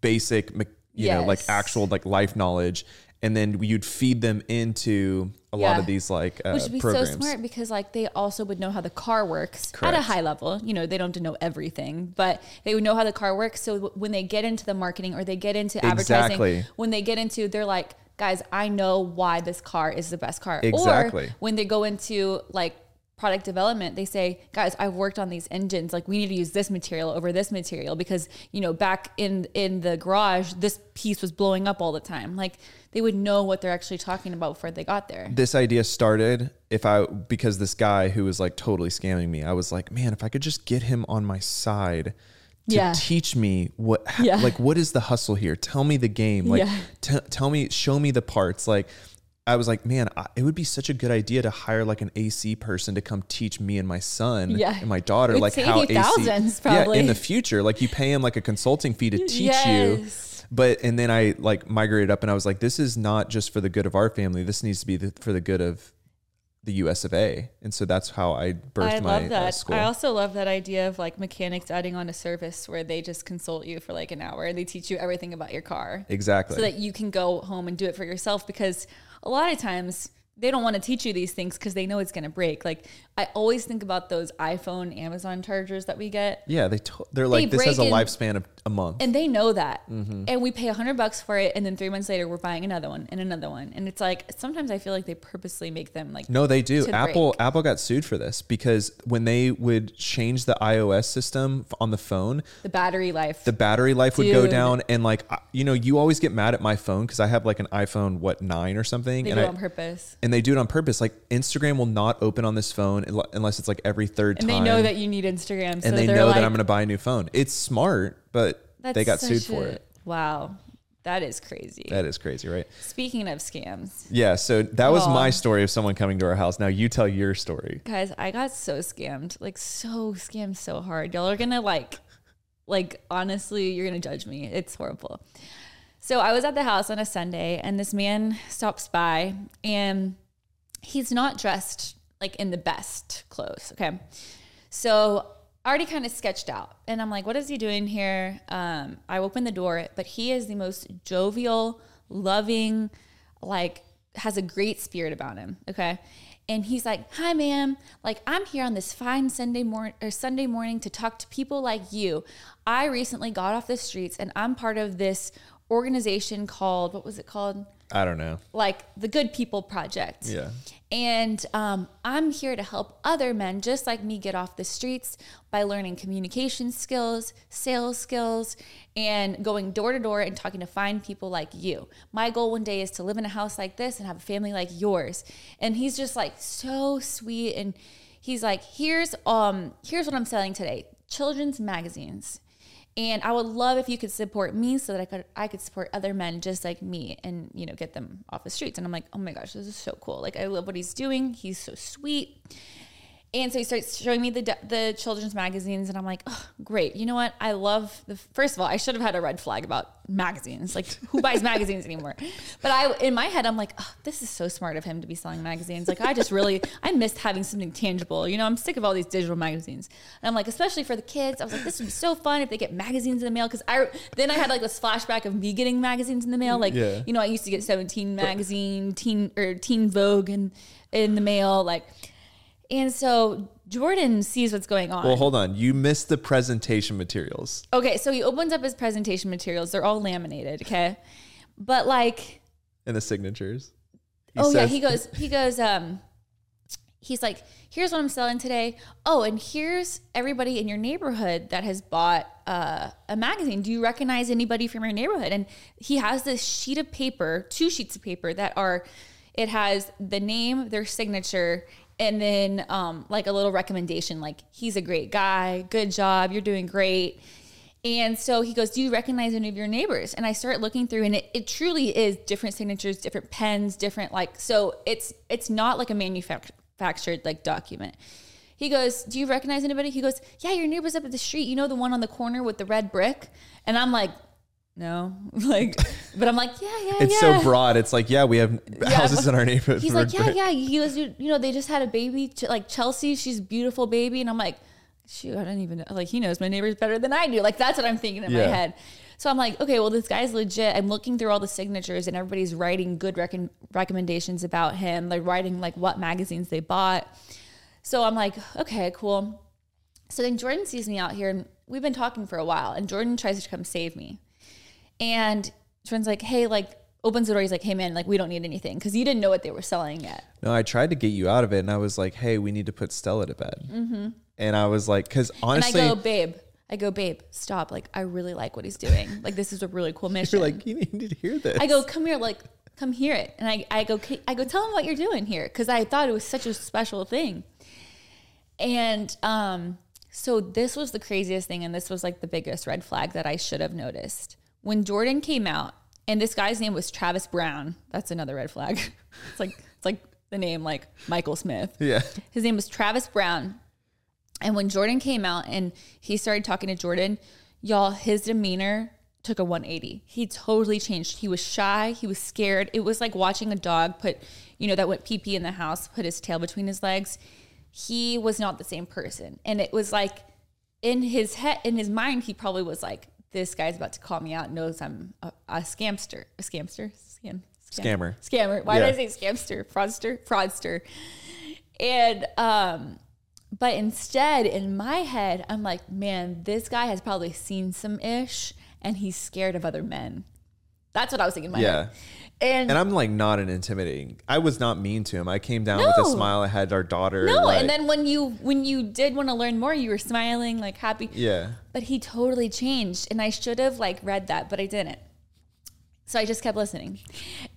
basic, you know, like actual like life knowledge. And then you'd feed them into a lot of these like uh, Which would be programs. so smart because like they also would know how the car works at a high level. You know, they don't have to know everything, but they would know how the car works. So w- when they get into the marketing or they get into advertising, Exactly. when they get into, they're like, guys, I know why this car is the best car. Exactly. Or when they go into like product development, they say, guys, I've worked on these engines. Like we need to use this material over this material because, you know, back in in the garage, this piece was blowing up all the time. Like they would know what they're actually talking about before they got there. this idea started if I because this guy who was like totally scamming me, I was like, man, if I could just get him on my side to Yeah. teach me what Yeah. like what is the hustle here? Tell me the game. Like Yeah. t- tell me show me the parts. Like I was like, man, I, it would be such a good idea to hire like an AC person to come teach me and my son Yeah. and my daughter like how AC thousands, Yeah, probably. in the future, like you pay him like a consulting fee to teach you. But and then I like migrated up and I was like, this is not just for the good of our family. This needs to be the, for the good of the US of A. And so that's how I birthed I my love that. Uh, school. I also love that idea of like mechanics adding on a service where they just consult you for like an hour and they teach you everything about your car exactly. so that you can go home and do it for yourself because a lot of times they don't want to teach you these things because they know it's going to break. Like I always think about those iPhone, Amazon chargers that we get. yeah, they to- they're like this has a lifespan of a month. And they know that. Mm-hmm. And we pay a hundred bucks for it. And then three months later, we're buying another one and another one. And it's like, sometimes I feel like they purposely make them like, No, they do. Apple break. Apple got sued for this because when they would change the iOS system on the phone, the battery life. the battery life would go down and like you know, you always get mad at my phone cuz I have like an iPhone what 9 or something they and do I it on purpose. And they do it on purpose. Like Instagram will not open on this phone unless it's like every third And time. And they know that you need Instagram. So and they know like, that I'm going to buy a new phone. It's smart, but they got sued such for it. Wow. That is crazy. That is crazy, right? Speaking of scams, Yeah. So that was my story of someone coming to our house. Now you tell your story. guys, I got so scammed. Like so scammed so hard. Y'all are gonna like like honestly, you're gonna judge me. It's horrible. So I was at the house on a Sunday and this man stops by and he's not dressed like in the best clothes. Okay. So already kind of sketched out and I'm like, what is he doing here? Um, I open the door, but he is the most jovial, loving, like has a great spirit about him. Okay. And he's like, "Hi, ma'am. Like, I'm here on this fine Sunday morning or Sunday morning to talk to people like you. I recently got off the streets, and I'm part of this organization called what was it called? I don't know. Like the Good People Project. Yeah. And um, I'm here to help other men just like me get off the streets by learning communication skills, sales skills, and going door to door and talking to fine people like you. My goal one day is to live in a house like this and have a family like yours. And he's just like so sweet and he's like, "Here's um here's what I'm selling today. Children's magazines." And I would love if you could support me so that I could I could support other men just like me and you know get them off the streets. And I'm like, oh my gosh, this is so cool. Like I love what he's doing. He's so sweet. And so he starts showing me the the children's magazines, and I'm like, oh, great. You know what? I love the. First of all, I should have had a red flag about magazines. Like, who buys magazines anymore? [laughs] But I, in my head, I'm like, oh, this is so smart of him to be selling magazines. Like, I just really, [laughs] I missed having something tangible. You know, I'm sick of all these digital magazines, and I'm like, especially for the kids, I was like, this would be so fun if they get magazines in the mail. Because I then I had like this flashback of me getting magazines in the mail. Like, Yeah. you know, I used to get 17 magazine, Teen or Teen Vogue, and in the mail, like. And so Jordan sees what's going on. Well, hold on. You missed the presentation materials. okay, so he opens up his presentation materials. They're all laminated, okay? But like, and the signatures. He oh yeah, he goes, he goes, um, he's like, here's what I'm selling today. Oh, and here's everybody in your neighborhood that has bought uh, a magazine. Do you recognize anybody from your neighborhood? And he has this sheet of paper, two sheets of paper that are, it has the name, their signature, and then um, like a little recommendation, like he's a great guy, good job, you're doing great. And so he goes, Do you recognize any of your neighbors? And I start looking through and it, it truly is different signatures, different pens, different like so it's it's not like a manufactured like document. He goes, Do you recognize anybody? He goes, Yeah, your neighbor's up at the street. You know the one on the corner with the red brick? And I'm like, no, [laughs] like, but I'm like, yeah, yeah, It's yeah. so broad. It's like, yeah, we have [laughs] houses in our neighborhood. He's like, yeah, [laughs] yeah. He goes, you know, they just had a baby, like Chelsea. She's a beautiful baby, and I'm like, shoot, I don't even know. Like, he knows my neighbors better than I do. Like, that's what I'm thinking in my head. So I'm like, okay, well, this guy's legit. I'm looking through all the signatures, and everybody's writing good recon recommendations about him. Like writing like what magazines they bought. So I'm like, okay, cool. So then Jordan sees me out here, and we've been talking for a while, and Jordan tries to come save me. And Jordan's like, hey, like, opens the door. He's like, hey, man, like, we don't need anything because you didn't know what they were selling yet. No, I tried to get you out of it, and I was like, "Hey, we need to put Stella to bed." Mm-hmm. And I was like, "Cause honestly, and I go, babe, I go, babe, stop. Like, I really like what he's doing. Like, this is a really cool [laughs] mission. you're like, you need to hear this." I go, come here, like, come hear it. And I, I go, I go, tell him what you're doing here. Cause I thought it was such a special thing. And, um, so this was the craziest thing. And this was like the biggest red flag that I should have noticed. When Jordan came out, and this guy's name was Travis Brown. That's another red flag. [laughs] it's like, it's like the name like Michael Smith. yeah, His name was Travis Brown. And when Jordan came out and he started talking to Jordan, y'all, his demeanor took a 180. He totally changed. He was shy. He was scared. It was like watching a dog put, you know, that went pee pee in the house, put his tail between his legs. He was not the same person. And it was like in his head, in his mind, he probably was like, this guy's about to call me out, knows I'm a, a scamster, a scamster, scam, Scammer. scammer. Why Yeah. did I say scamster? Fraudster, fraudster. And um, but instead, in my head, I'm like, man, this guy has probably seen some ish, and he's scared of other men. That's what I was thinking in my Yeah. head. And, and I'm like not an intimidating. I was not mean to him. I came down with a No. smile. I had our daughter. no, like- and then when you when you did want to learn more, you were smiling, like happy. yeah, But he totally changed, and I should have like read that, but I didn't. So I just kept listening,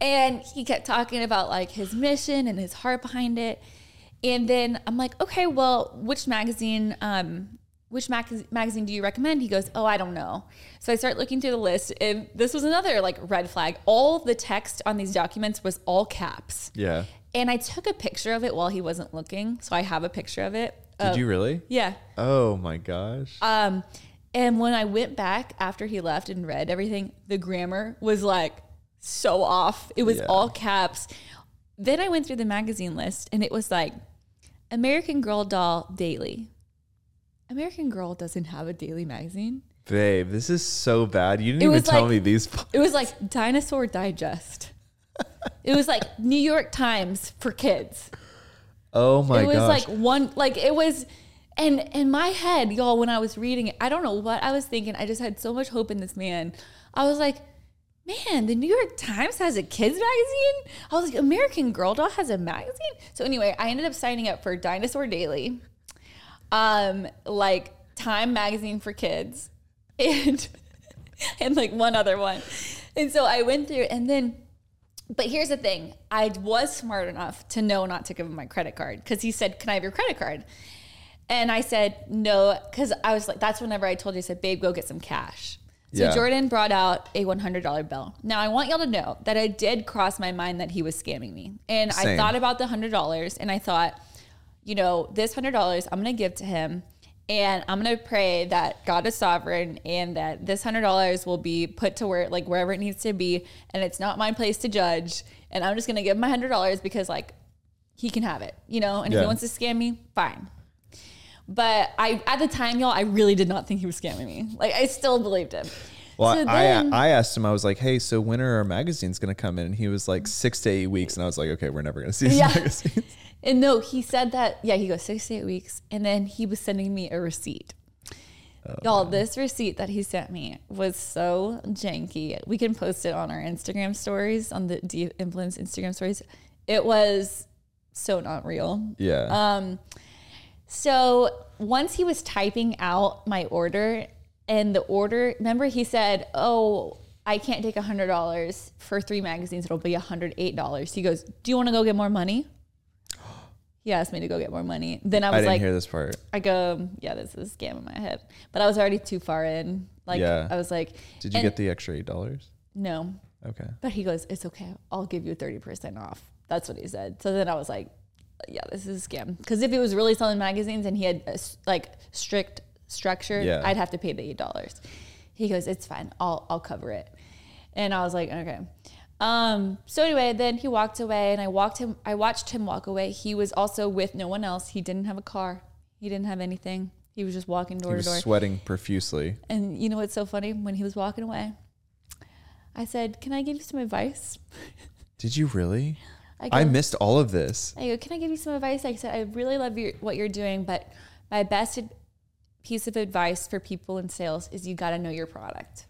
and he kept talking about like his mission and his heart behind it. And then I'm like, okay, well, which magazine? Um, which mag- magazine do you recommend? He goes, oh, I don't know. So I start looking through the list, and this was another like red flag. All the text on these documents was all caps, yeah. and I took a picture of it while he wasn't looking, so I have a picture of it. Did you really? Yeah. Oh my gosh. Um, and when I went back after he left and read everything, the grammar was like so off. It was Yeah. all caps. Then I went through the magazine list and it was like American Girl Doll Daily. American Girl doesn't have a daily magazine. Babe, this is so bad. You didn't It even was tell like- me these. It was like Dinosaur Digest. [laughs] it was like New York Times for kids. Oh my god. it was gosh. like one like it was and in my head y'all when i was reading it i don't know what i was thinking i just had so much hope in this man i was like man the new york times has a kids magazine i was like american girl doll has a magazine so anyway i ended up signing up for dinosaur daily um like time magazine for kids and [laughs] and like one other one and so i went through and then but here's the thing I was smart enough to know not to give him my credit card because he said, Can I have your credit card? And I said, No, because I was like, That's whenever I told you, I said, Babe, go get some cash. So Yeah. Jordan brought out a $100 bill. Now, I want y'all to know that I did cross my mind that he was scamming me. And I thought about the $100 and I thought, you know, this $100 I'm going to give to him. And I'm gonna pray that God is sovereign and that this hundred dollars will be put to where like wherever it needs to be, and it's not my place to judge. And I'm just gonna give him my hundred dollars because like he can have it, you know. And if he wants to scam me, fine. But I at the time, y'all, I really did not think he was scamming me. Like I still believed him. well, So I then- I asked him. I was like, "Hey, so when are our magazines going to come in?" And he was like, six to eight weeks." And I was like, "Okay, we're never going to see these Yeah. [laughs] magazines." And no, he said that, yeah, he goes six to eight weeks. And then he was sending me a receipt. Oh, Y'all, this receipt that he sent me was so janky. We can post it on our Instagram stories, on the De-Influence Instagram stories. It was so not real. Yeah. Um, so once he was typing out my order, and the order, remember he said, "Oh, I can't take a hundred dollars for three magazines. It'll be a hundred eight dollars." He goes, "Do you want to go get more money?" He asked me to go get more money. Then I I was didn't like, hear this part. I go, yeah, this is a scam in my head. But I was already too far in. Like Yeah. I was like, Did you get the extra eight dollars? no. Okay. But he goes, it's okay. I'll give you 30% off. That's what he said. So then I was like, yeah, this is a scam. Because if he was really selling magazines and he had a s- like strict structure, Yeah. I'd have to pay the $8. He goes, it's fine. I'll, I'll cover it. And I was like, okay. Um, so anyway, then he walked away and I walked him, I watched him walk away. He was also with no one else. He didn't have a car. He didn't have anything. He was just walking door He to door. sweating profusely. And you know what's so funny? When he was walking away, I said, Can I give you some advice? [laughs] Did you really? I go, I missed all of this. I go, Can I give you some advice? I said, I really love your, what you're doing, but my best piece of advice for people in sales is you got to know your product.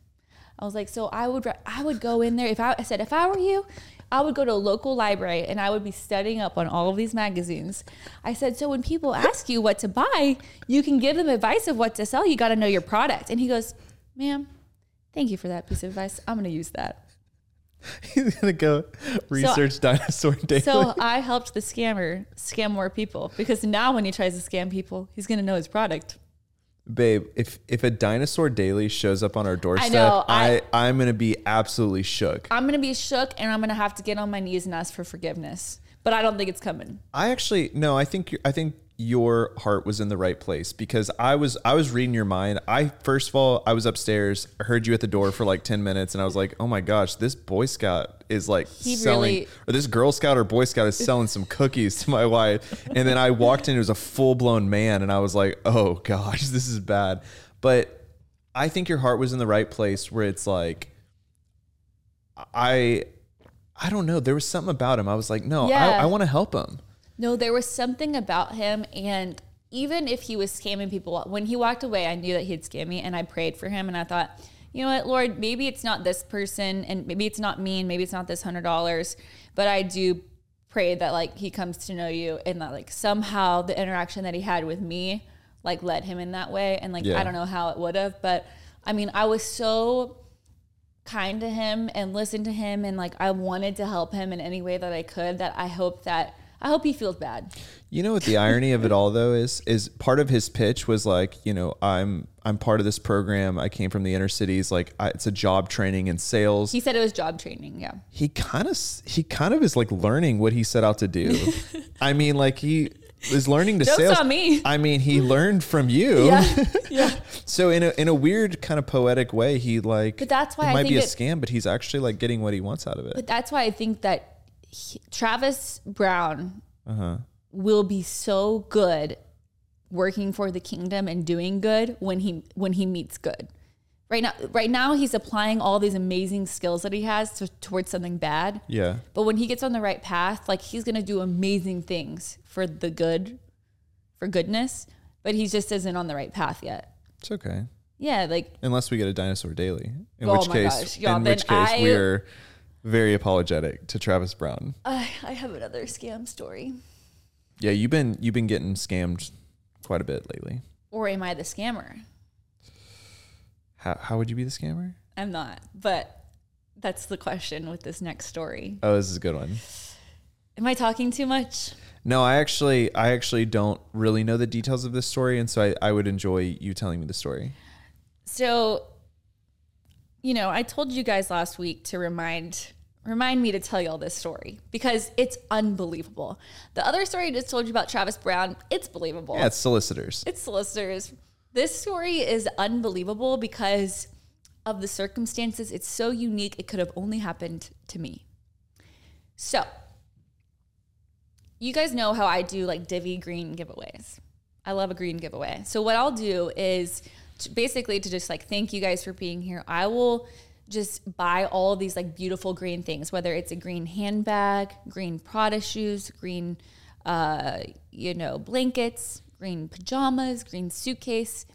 I was like, so I would, re- I would go in there. If I, I said, if I were you, I would go to a local library and I would be studying up on all of these magazines. I said, so when people ask you what to buy, you can give them advice of what to sell. You got to know your product. And he goes, ma'am, thank you for that piece of advice. I'm going to use that. [laughs] He's gonna go research dinosaur daily. So I helped the scammer scam more people because now when he tries to scam people, he's going to know his product. Babe, if if a dinosaur daily shows up on our doorstep, I know, I, I- am gonna be absolutely shook. I'm going to be shook and I'm going to have to get on my knees and ask for forgiveness. But I don't think it's coming. I actually no, I think I think your heart was in the right place because I was I was reading your mind. I first of all, I was upstairs, I heard you at the door for like 10 minutes and I was like, "Oh my gosh, this boy scout is like He selling really- or this girl scout or boy scout is selling some cookies to my wife." And then I walked in it was a full-blown man and I was like, "Oh gosh, this is bad." But I think your heart was in the right place where it's like I I don't know. There was something about him. I was like, no, Yeah. I, I want to help him. No, there was something about him. And even if he was scamming people, when he walked away, I knew that he'd scam me and I prayed for him. And I thought, you know what, Lord, maybe it's not this person and maybe it's not me and maybe it's not this hundred dollars, but I do pray that like he comes to know you and that like somehow the interaction that he had with me like led him in that way. And like, Yeah. I don't know how it would have, but I mean, I was so kind to him and listened to him and like I wanted to help him in any way that I could that I hope that I hope he feels bad. You know what the irony of it all though is is part of his pitch was like, you know, I'm I'm part of this program. I came from the inner cities. Like I, it's a job training in sales. He said it was job training, yeah. he kind of he kind of is like learning what he set out to do. [laughs] I mean, like he is learning to Joke's sales. on me. I mean, he learned from you. [laughs] Yeah. [laughs] yeah. So in a in a weird kind of poetic way, he like. But that's why it I might be a think scam, but he's actually like getting what he wants out of it. But that's why I think that he, Travis Brown uh-huh. will be so good working for the kingdom and doing good when he when he meets good. Right now right now he's applying all these amazing skills that he has to, towards something bad. yeah. But when he gets on the right path, like he's going to do amazing things for the good for goodness, but he just isn't on the right path yet. It's okay. Yeah, like Unless we get a dinosaur daily, in Oh which case, gosh, in which case, I- we're very apologetic to Travis Brown. I, I have another scam story. Yeah, you've been you've been getting scammed quite a bit lately. Or am I the scammer? How how would you be the scammer? I'm not, but that's the question with this next story. Oh, this is a good one. Am I talking too much? No, I actually I actually don't really know the details of this story, and so I, I would enjoy you telling me the story. So, you know, I told you guys last week to remind remind me to tell y'all this story because it's unbelievable. The other story I just told you about Travis Brown, it's believable. Yeah, it's solicitors. It's solicitors. This story is unbelievable because of the circumstances. It's so unique. It could have only happened to me. So, you guys know how I do like Divi green giveaways. I love a green giveaway. So, what I'll do is basically to just like thank you guys for being here. I will just buy all these like beautiful green things, whether it's a green handbag, green Prada shoes, green, uh, you know, blankets, green pajamas, green suitcase.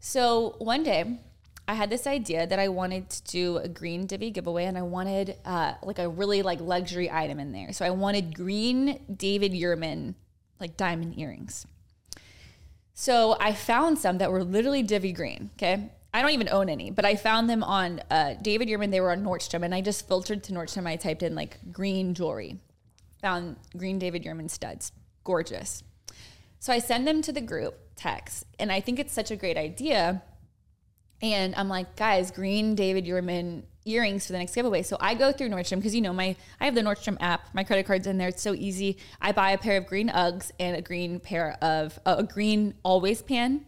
So one day I had this idea that I wanted to do a green Divi giveaway and I wanted uh, like a really like luxury item in there. So I wanted green David Yurman like diamond earrings. So I found some that were literally Divi green. Okay. I don't even own any, but I found them on uh, David Yurman. They were on Nordstrom and I just filtered to Nordstrom. I typed in like green jewelry, found green David Yurman studs. gorgeous. So I send them to the group text, and I think it's such a great idea. And I'm like, guys, green David Yurman earrings for the next giveaway. So I go through Nordstrom because you know my I have the Nordstrom app. My credit card's in there. It's so easy. I buy a pair of green Uggs and a green pair of uh, a green always pan,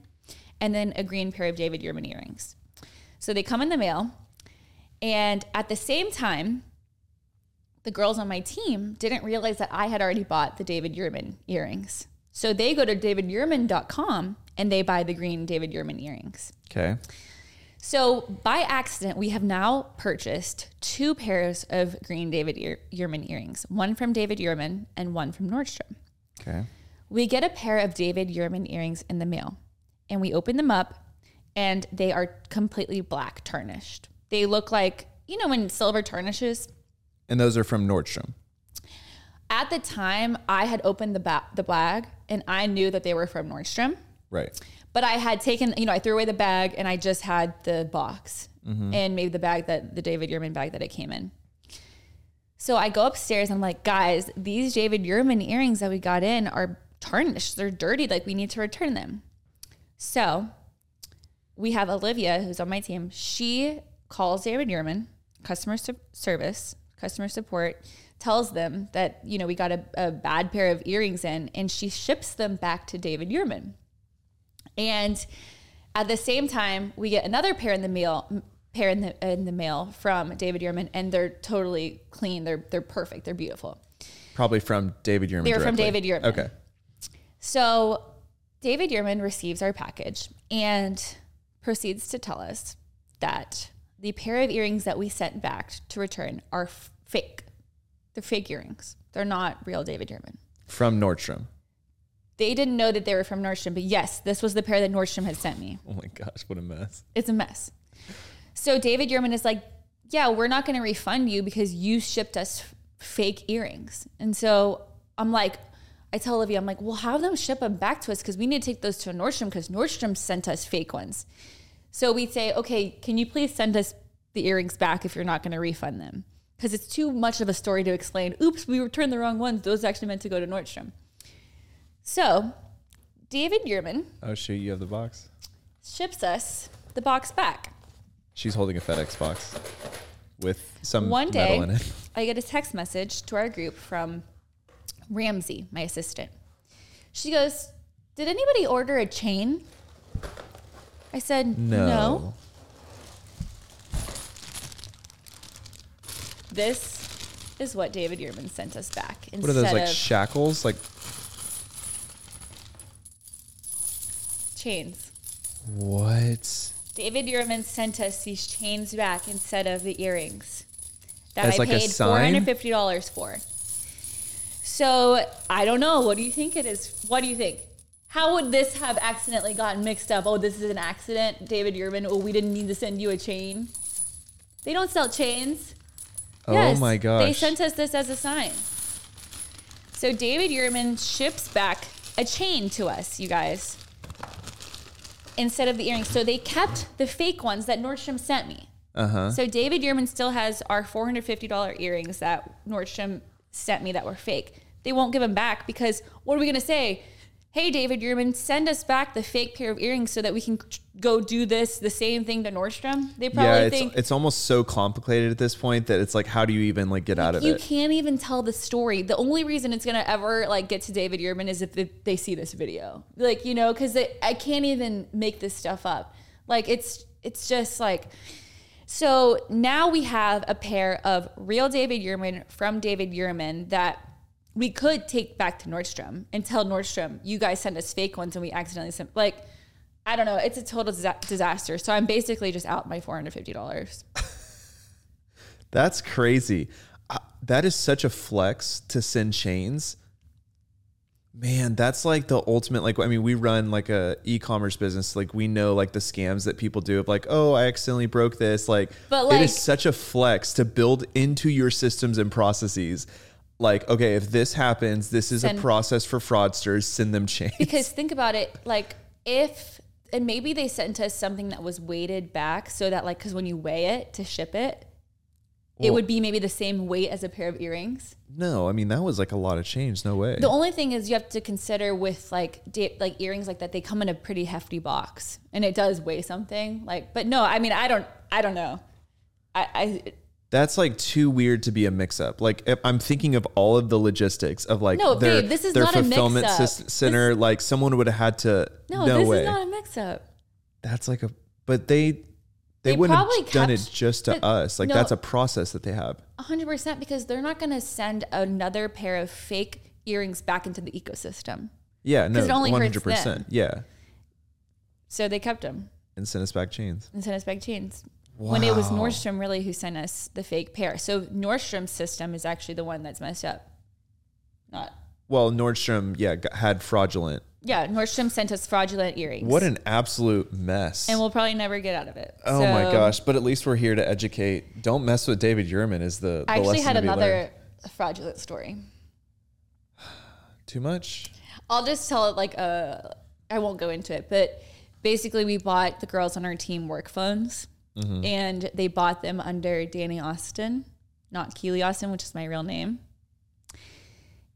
and then a green pair of David Yurman earrings. So they come in the mail, and at the same time, the girls on my team didn't realize that I had already bought the David Yurman earrings. So they go to davidyurman.com and they buy the green David Yurman earrings. Okay. So by accident, we have now purchased two pairs of green David Ear- Yurman earrings, one from David Yurman and one from Nordstrom. Okay. We get a pair of David Yurman earrings in the mail and we open them up and they are completely black tarnished. They look like, you know, when silver tarnishes. And those are from Nordstrom. At the time, I had opened the, ba- the bag and I knew that they were from Nordstrom. Right. But I had taken, you know, I threw away the bag and I just had the box mm-hmm. and maybe the bag that the David Yurman bag that it came in. So I go upstairs and I'm like, guys, these David Yurman earrings that we got in are tarnished. They're dirty. Like we need to return them. So we have Olivia, who's on my team. She calls David Yurman, customer su- service, customer support, tells them that, you know, we got a, a bad pair of earrings in and she ships them back to David Yurman. And at the same time, we get another pair in the mail pair in the in the mail from David Yurman, and they're totally clean. They're they're perfect. They're beautiful. Probably from David Yurman. They were from. David Yurman. Okay. So David Yurman receives our package and proceeds to tell us that the pair of earrings that we sent back to return are f- fake. They're fake earrings. They're not real David Yurman. From Nordstrom. They didn't know that they were from Nordstrom, but yes, this was the pair that Nordstrom had sent me. Oh my gosh, what a mess. It's a mess. So David Yurman is like, yeah, we're not going to refund you because you shipped us f- fake earrings. And so I'm like, I tell Olivia, I'm like, well, have them ship them back to us because we need to take those to Nordstrom because Nordstrom sent us fake ones. So we say, okay, can you please send us the earrings back if you're not going to refund them? Because it's too much of a story to explain. Oops, we returned the wrong ones. Those actually meant to go to Nordstrom. So David Yurman Oh shoot, you have the box. ships us the box back. She's holding a FedEx box with some One day, metal in it. [laughs] I get a text message to our group from Ramsey, my assistant. She goes, Did anybody order a chain? I said, No. No. This is what David Yurman sent us back. What are those like of shackles? Like chains. what? David Yurman sent us these chains back instead of the earrings that As I like paid four hundred fifty dollars for. So I don't know. What do you think it is? What do you think? How would this have accidentally gotten mixed up? Oh, this is an accident, David Yurman. Oh, we didn't need to send you a chain. They don't sell chains. Oh my gosh. They sent us this as a sign. So David Yurman ships back a chain to us, you guys, instead of the earrings. So they kept the fake ones that Nordstrom sent me. Uh-huh. So David Yurman still has our $450 earrings that Nordstrom sent me that were fake. They won't give them back because what are we going to say? Hey, David Yurman, send us back the fake pair of earrings so that we can go do this, the same thing to Nordstrom. They probably Yeah, it's think it's almost so complicated at this point that it's like how do you even like get out of you it? You can't even tell the story. The only reason it's gonna ever like get to David Yurman is if they, see this video, like you know, because I can't even make this stuff up. Like it's it's just like. So now we have a pair of real David Yurman from David Yearman that we could take back to Nordstrom and tell Nordstrom, you guys sent us fake ones and we accidentally sent like. I don't know. It's a total disa- disaster. So I'm basically just out my four hundred fifty dollars. [laughs] That's crazy. Uh, that is such a flex to send chains. Man, that's like the ultimate. Like, I mean, we run like a e-commerce business. Like, we know like the scams that people do of like, oh, I accidentally broke this. Like, But, like- is such a flex to build into your systems and processes. Like, okay, if this happens, this is Send- a process for fraudsters. Send them chains. Because think about it, like if and maybe they sent us something that was weighted back so that like because when you weigh it to ship it, it Well- would be maybe the same weight as a pair of earrings. No, I mean that was like a lot of change. No way. The only thing is you have to consider with like da- like earrings like that they come in a pretty hefty box and it does weigh something like but no I mean I don't I don't know I, I That's like too weird to be a mix up. Like if I'm thinking of all of the logistics of like No, their, babe, this is their not a fulfillment mix-up. sys- center. like someone would have had to. no, No, this way. is not a mix up That's like a. But they. They, They wouldn't have done it just to us. Like no. that's a process that they have. 100% because they're not going to send another pair of fake earrings back into the ecosystem Yeah, no, it only hundred percent. Yeah, so they kept them and sent us back chains. and sent us back chains when it was Nordstrom really who sent us the fake pair so Nordstrom's system is actually the one that's messed up not Well, Nordstrom, yeah, had fraudulent. yeah Nordstrom sent us fraudulent earrings What an absolute mess. and we'll probably never get out of it. oh my gosh! But at least we're here to educate. Don't mess with David Yurman. Is the, the I actually had to be learned. another fraudulent story. Too much. I'll just tell it like uh I won't go into it, but basically we bought the girls on our team work phones Mm-hmm. and they bought them under Dani Austin, not Keely Austin, which is my real name.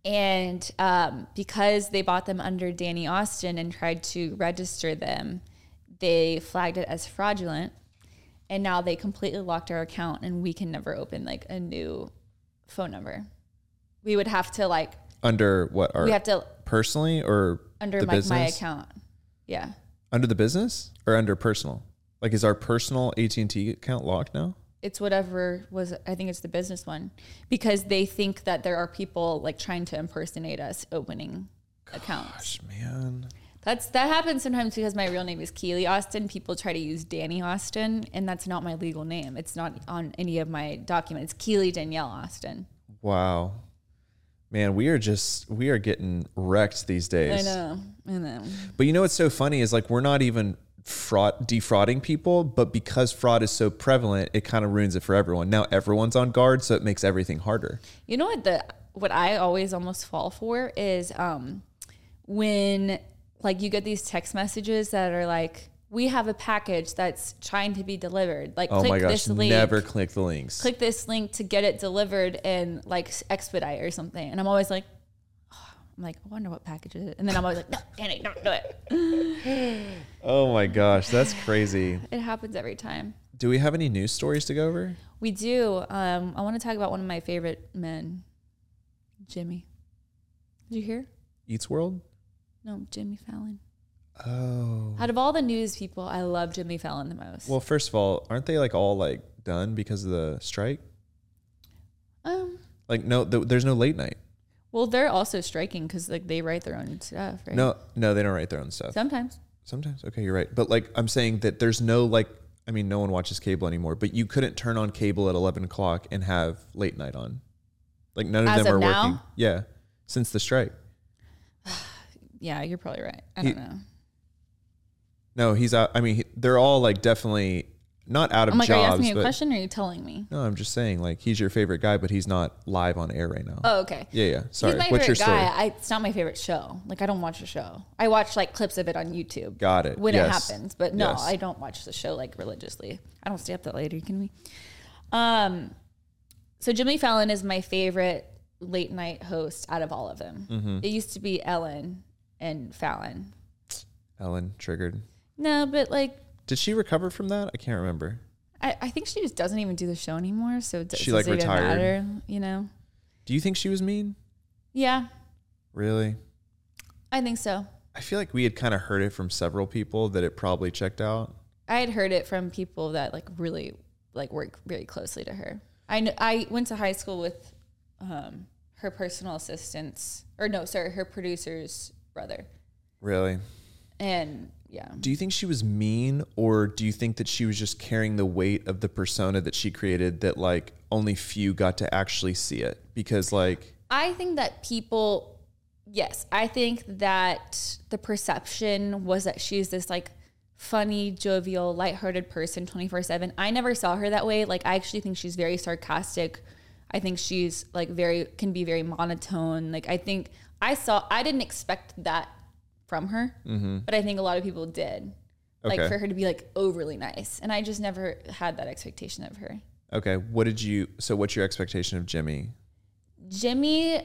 And um, because they bought them under Dani Austin and tried to register them, they flagged it as fraudulent. And now they completely locked our account and we can never open like a new phone number. We would have to like Under what? Our we have to personally or under the like business? my account. Yeah. Under the business or under personal? Like, is our personal AT and T account locked now? It's whatever was I think it's the business one because they think that there are people like trying to impersonate us opening accounts. Gosh, man. That's that happens sometimes because my real name is Keely Austin. People try to use Dani Austin and that's not my legal name. It's not on any of my documents. Keely Danielle Austin. Wow. Man, we are just we are getting wrecked these days. I know. I know. But you know what's so funny is like we're not even fraud defrauding people, but because fraud is so prevalent, it kind of ruins it for everyone. Now everyone's on guard, so it makes everything harder. You know what the what I always almost fall for is um when like you get these text messages that are like we have a package that's trying to be delivered. Like Oh click my gosh, this link. never click the links. click this link to get it delivered and like expedite or something. And I'm always like I'm like, I wonder what package is it. And then I'm always like, no, Dani, don't do it. [laughs] Oh my gosh, that's crazy. It happens every time. Do we have any news stories to go over? We do. Um, I want to talk about one of my favorite men, Jimmy. Did you hear? Eats World? No, Jimmy Fallon. Oh. Out of all the news people, I love Jimmy Fallon the most. Well, first of all, aren't they like all like done because of the strike? um, Like no, th- there's no late night. Well, they're also striking because like they write their own stuff, right? No, no, they don't write their own stuff. sometimes. Sometimes. Okay, you're right. But like I'm saying that there's no like I mean no one watches cable anymore, but you couldn't turn on cable at eleven o'clock and have late night on. Like none of As them of are now? working. Yeah. Since the strike. [sighs] Yeah, you're probably right. I He- don't know. No, he's out I mean he, they're all like definitely not out of Oh my god, are you jobs. asking me a question or are you telling me? no, I'm just saying like he's your favorite guy, but he's not live on air right now. Oh, okay. yeah, yeah. Sorry. He's my What's your favorite story? guy. I, it's not my favorite show. Like I don't watch the show. I watch like clips of it on YouTube. Got it. when it happens. But no, Yes. I don't watch the show like religiously. I don't stay up that late. Are you kidding me? Um, so Jimmy Fallon is my favorite late night host out of all of them. Mm-hmm. It used to be Ellen and Fallon. Ellen triggered. No, but like Did she recover from that? I can't remember. I, I think she just doesn't even do the show anymore. So it She, doesn't like, even retired? matter, you know? Do you think she was mean? Yeah, Really? I think so. I feel like we had kind of heard it from several people that it probably checked out. I had heard it from people that like really like work very closely to her. I kn- I went to high school with um, her personal assistant's or no, sorry, her producer's brother, Really? and yeah, Do you think she was mean or do you think that she was just carrying the weight of the persona that she created that like only few got to actually see it? Because like I think that people, yes, I think that the perception was that she's this like funny, jovial, lighthearted person 24 7. I never saw her that way. Like, I actually think she's very sarcastic. I think she's like very, can be very monotone. Like, I think I saw, I didn't expect that from her, but I think a lot of people did. Like, for her to be like overly nice. And I just never had that expectation of her. Okay. What did you? So, what's your expectation of Jimmy? Jimmy,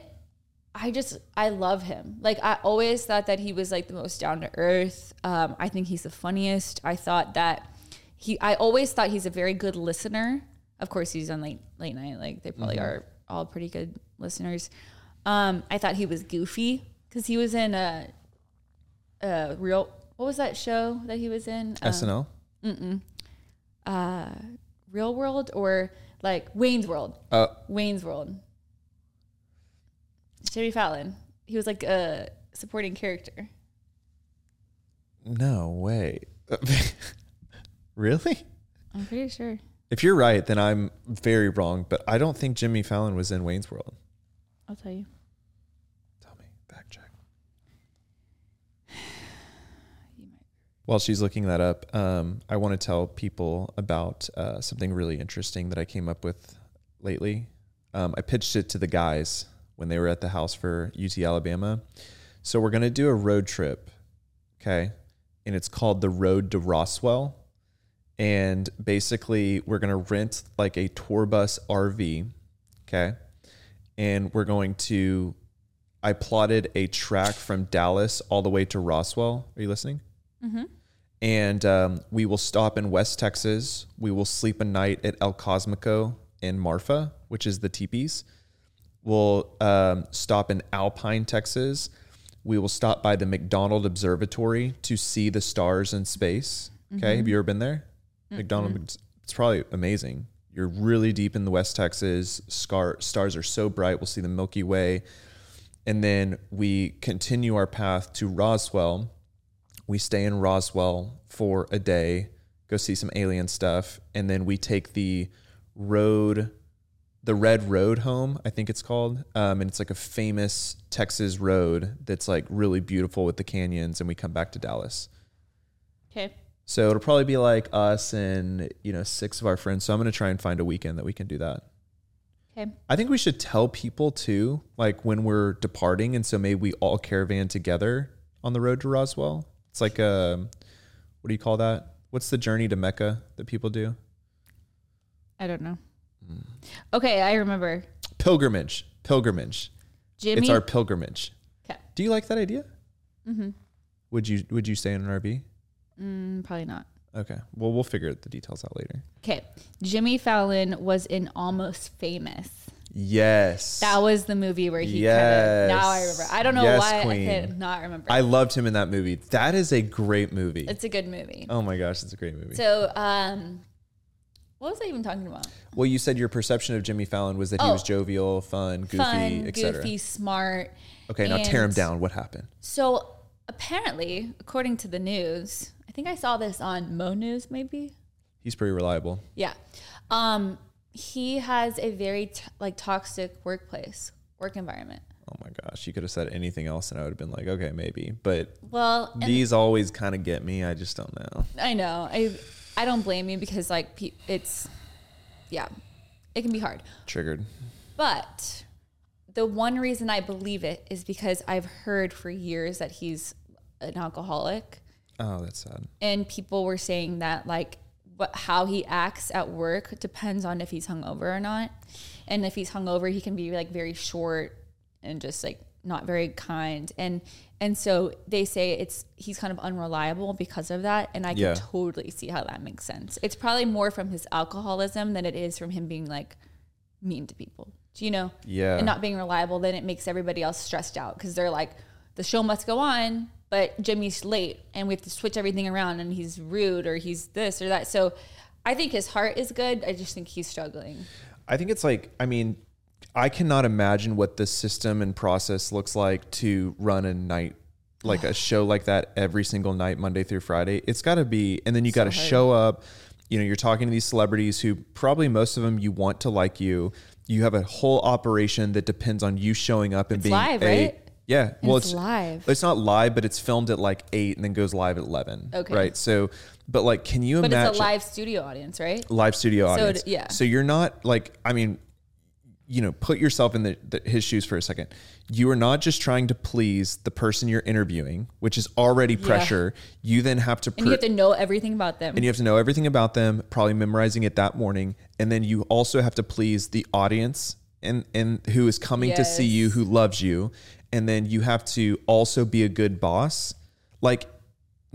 I just I love him. Like I always thought that he was like the most down to earth. Um, I think he's the funniest. I thought that he. I always thought he's a very good listener. Of course, he's on late late night. Like they probably are all pretty good listeners. Um, I thought he was goofy because he was in a, a real. What was that show that he was in? Um, SNL. uh, Real World or like Wayne's World. Uh, Wayne's World. Jimmy Fallon. He was like a supporting character. no way. [laughs] really? I'm pretty sure. If you're right, then I'm very wrong. But I don't think Jimmy Fallon was in Wayne's World. I'll tell you. Tell me. Fact check. While she's looking that up, um, I want to tell people about uh, something really interesting that I came up with lately. Um, I pitched it to the guys when they were at the house for UT Alabama. So we're going to do a road trip, okay? And it's called the Road to Roswell. And basically, we're going to rent like a tour bus RV, okay? And we're going to I plotted a track from Dallas all the way to Roswell. Are you listening? And um, we will stop in West Texas. We will sleep a night at El Cosmico in Marfa, which is the teepees. We'll um, stop in Alpine, Texas. We will stop by the McDonald Observatory to see the stars in space. Okay, have you ever been there? McDonald, it's probably amazing. You're really deep in the West Texas. Scar, stars are so bright. We'll see the Milky Way. And then we continue our path to Roswell. We stay in Roswell for a day, go see some alien stuff, and then we take the road, the Red Road home, I think it's called. Um, and it's like a famous Texas road that's like really beautiful with the canyons, and we come back to Dallas. Okay. So it'll probably be like us and you know six of our friends. So I'm gonna try and find a weekend that we can do that. Okay. I think we should tell people too, like when we're departing, and so maybe we all caravan together on the road to Roswell. It's like a, what do you call that? What's the journey to Mecca that people do? I don't know. Okay, I remember. Pilgrimage. Pilgrimage. Jimmy. It's our pilgrimage. Okay. Do you like that idea? Mm-hmm. Would you Would you stay in an RV? Mm, probably not. Okay. Well, we'll figure the details out later. Okay. Jimmy Fallon was in Almost Famous. Yes. That was the movie where he Yes. kind of. Now I remember. I don't know Yes, why queen. I could not remember. I loved him in that movie. That is a great movie. it's a good movie. oh my gosh, it's a great movie. So, um, what was I even talking about? well, you said your perception of Jimmy Fallon was that he Oh. was jovial, fun, goofy, Fun, etc. goofy, smart. Okay, now tear him down. What happened? So apparently, according to the news, I think I saw this on Mo News, maybe. He's pretty reliable. Yeah. Um, he has a very t- like toxic workplace, work environment. Oh my gosh, you could have said anything else, and I would have been like, okay, maybe. But Well, these always kind of get me. I just don't know. I know. I I don't blame you because like pe- it's yeah, it can be hard. Triggered. But the one reason I believe it is because I've heard for years that he's an alcoholic Oh, that's sad. and people were saying that like what how he acts at work depends on if he's hungover or not. And if he's hungover, he can be like very short and just like not very kind. And and so they say it's he's kind of unreliable because of that. And I can Yeah. totally see how that makes sense. It's probably more from his alcoholism than it is from him being like mean to people. Do you know? Yeah. And not being reliable, then it makes everybody else stressed out because they're like, the show must go on, but Jimmy's late and we have to switch everything around and he's rude or he's this or that. So I think his heart is good. I just think he's struggling. I think it's like, I mean, I cannot imagine what the system and process looks like to run a night, like a [sighs] show like that every single night, Monday through Friday. It's got to be, and then you got to show up. You know, you're talking to these celebrities who probably most of them you want to like you. You have a whole operation that depends on you showing up and being live, a, right? Yeah, well, it's live. It's not live, but it's filmed at like eight and then goes live at eleven. Okay. right? So, but like, can you But imagine But it's a live studio audience, right? live studio So audience. yeah. So you're not like, I mean, you know, put yourself in the, the, his shoes for a second. You are not just trying to please the person you're interviewing, which is already pressure. You then have to, and you have to know everything about them. and you have to know everything about them, probably memorizing it that morning, and then you also have to please the audience and and who is coming to see you, who loves you, and then you have to also be a good boss. Like,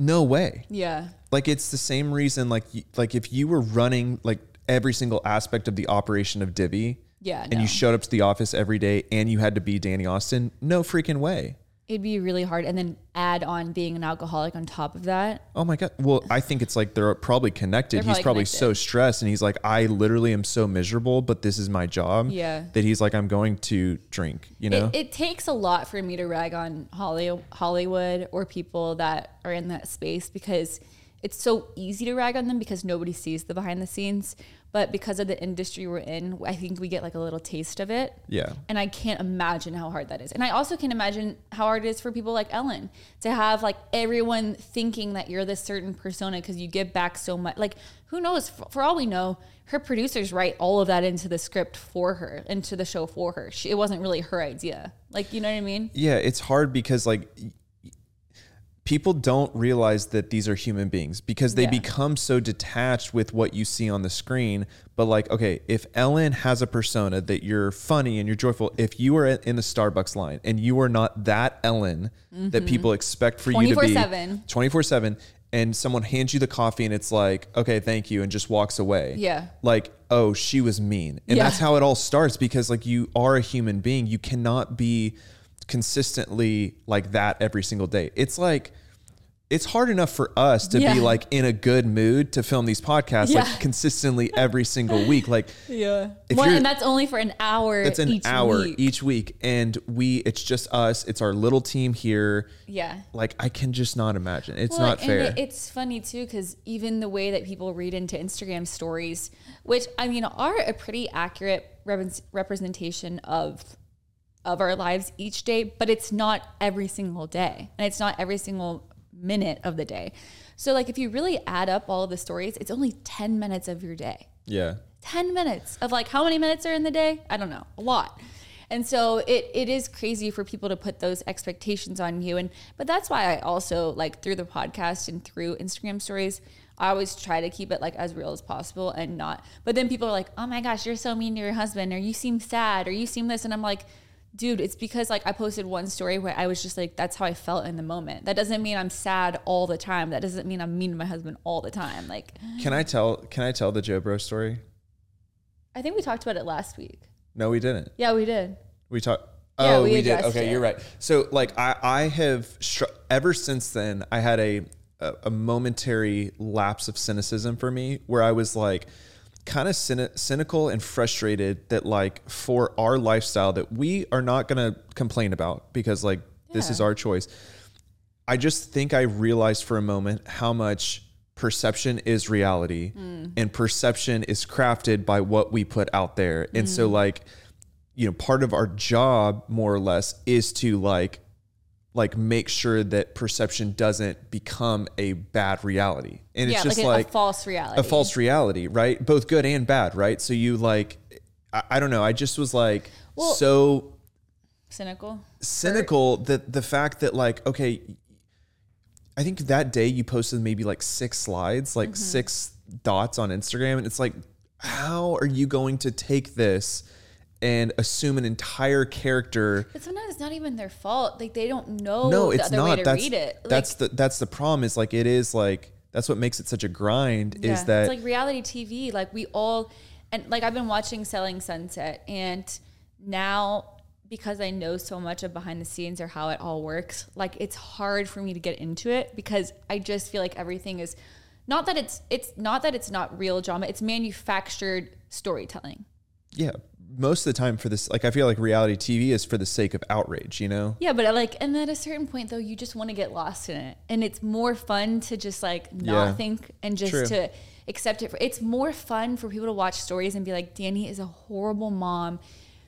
no way yeah. like it's the same reason like like if you were running like every single aspect of the operation of Divi Yeah. and no. you showed up to the office every day and you had to be Dani Austin, no freaking way. It'd be really hard. And then add on being an alcoholic on top of that. Oh my god. Well, I think it's like they're probably connected. They're he's probably probably connected. so stressed and he's like I literally am so miserable, but this is my job. Yeah. That he's like I'm going to drink, you know? It, it takes a lot for me to rag on Holly, Hollywood or people that are in that space because it's so easy to rag on them because nobody sees the behind the scenes. But because of the industry we're in, I think we get like a little taste of it. yeah. And I can't imagine how hard that is. And I also can imagine how hard it is for people like Ellen to have like everyone thinking that you're this certain persona because you give back so much. Like, who knows? For, for all we know, her producers write all of that into the script for her, into the show for her. She, it wasn't really her idea. Like, you know what I mean? Yeah, it's hard because like people don't realize that these are human beings because they Yeah. become so detached with what you see on the screen. But like, okay, if Ellen has a persona that you're funny and you're joyful, if you are in the Starbucks line and you are not that Ellen that mm-hmm. people expect for you to be 24/7. 24 7 and someone hands you the coffee and it's like, okay, thank you, and just walks away. Yeah. Like, oh, she was mean. And Yeah. that's how it all starts because like you are a human being. You cannot be consistently like that every single day. It's like it's hard enough for us to Yeah. be like in a good mood to film these podcasts Yeah. like [laughs] consistently every single week. Like Yeah. Well, and that's only for an hour. it's an each hour week. each week and we it's just us. It's our little team here. Yeah. Like I can just not imagine. It's Well, not and fair. it- it's funny too because even the way that people read into Instagram stories, which I mean are a pretty accurate repres- representation of of our lives each day, but it's not every single day, and it's not every single minute of the day. So, like, if you really add up all of the stories, it's only ten minutes of your day. yeah. 10 minutes of like how many minutes are in the day? I don't know, a lot. And so it, it is crazy for people to put those expectations on you. And but that's why I also like through the podcast and through Instagram stories, I always try to keep it like as real as possible and not. But then people are like, oh my gosh, you're so mean to your husband, or you seem sad, or you seem this, and I'm like, dude, it's because like I posted one story where I was just like, that's how I felt in the moment. That doesn't mean I'm sad all the time. That doesn't mean I'm mean to my husband all the time. Like Can I tell can I tell the Joe Bro story? I think we talked about it last week. No, we didn't. Yeah, we did. We talked. Yeah, Oh, we we, did. Okay, it. you're right. So, like, I, I have str- ever since then, I had a, a a momentary lapse of cynicism for me, where I was like, kind of cyni- cynical and frustrated that, like, for our lifestyle that we are not gonna complain about because, like, this is our choice. I just think I realized for a moment how much perception is reality Mm. and perception is crafted by what we put out there. And so Mm. like you know, part of our job more or less is to like like make sure that perception doesn't become a bad reality. And yeah, it's just like, a- like, a false reality. a false reality, right? Both good and bad, right? So you like I, I don't know, I just was like Well- so cynical. cynical that the fact that like okay i think that day you posted maybe like six slides like mm-hmm. six dots on instagram and it's like how are you going to take this and assume an entire character But sometimes it's not even their fault. Like they don't know no the it's other not way to that's read it. Like, that's the that's the problem is like it is like that's what makes it such a grind yeah, is that it's like reality TV. Like we all and like I've been watching Selling Sunset and now because I know so much of behind the scenes or how it all works, like it's hard for me to get into it because I just feel like everything is not that it's it's not that it's not real drama, it's manufactured storytelling. yeah most of the time for this like i feel like reality tv is for the sake of outrage you know Yeah, but I like, and at a certain point though, you just want to get lost in it, and it's more fun to just like not Yeah. think and just True. to accept it. For, it's more fun for people to watch stories and be like, Dani is a horrible mom.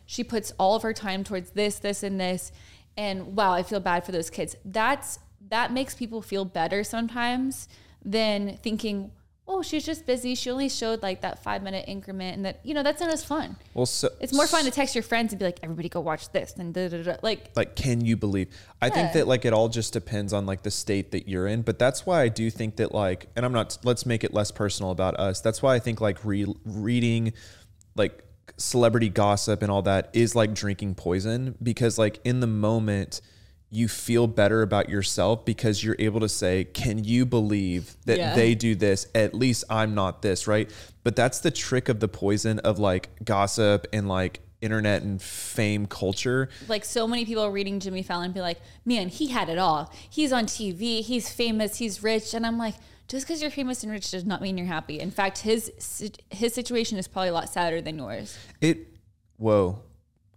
She puts all of her time towards this, this, and this, and wow, I feel bad for those kids. That's that makes people feel better sometimes than thinking, oh, she's just busy. She only showed like that five minute increment, and that you know that's not as fun. Well, so It's more fun to text your friends and be like, everybody go watch this, and da, da, da. like like can you believe i think that like it all just depends on like the state that you're in but that's why i do think that like and i'm not let's make it less personal about us that's why i think like re- reading like celebrity gossip and all that is like drinking poison because like in the moment you feel better about yourself because you're able to say can you believe that Yeah. they do this at least i'm not this right but that's the trick of the poison of like gossip and like internet and fame culture like so many people reading Jimmy Fallon be like, man, he had it all. He's on TV, he's famous, he's rich, and I'm like, just because you're famous and rich does not mean you're happy. In fact, his his situation is probably a lot sadder than yours. It, whoa,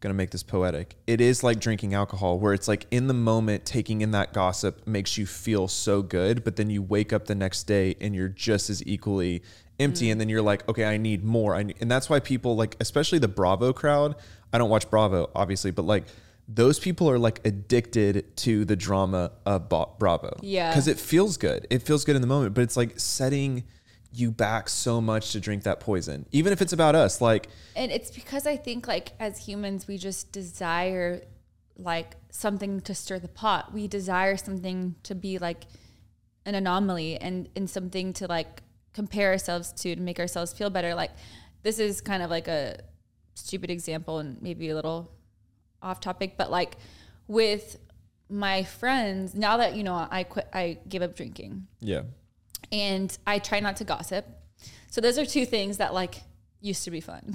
gonna make this poetic. It is like drinking alcohol, where it's like in the moment, taking in that gossip makes you feel so good, but then you wake up the next day and you're just as equally empty. And then you're like, okay, I need more. I need, and that's why people like, especially the Bravo crowd. I don't watch Bravo, obviously, but like those people are like addicted to the drama of Bravo. Yeah. Because it feels good. It feels good in the moment, but it's like setting you back so much to drink that poison, even if it's about us. Like, And it's because I think like as humans we just desire like something to stir the pot. We desire something to be like an anomaly and and something to like compare ourselves to to make ourselves feel better. Like this is kind of like a stupid example and maybe a little off topic, but like with my friends, now that you know I quit I gave up drinking yeah. And I try not to gossip. So those are two things that like used to be fun.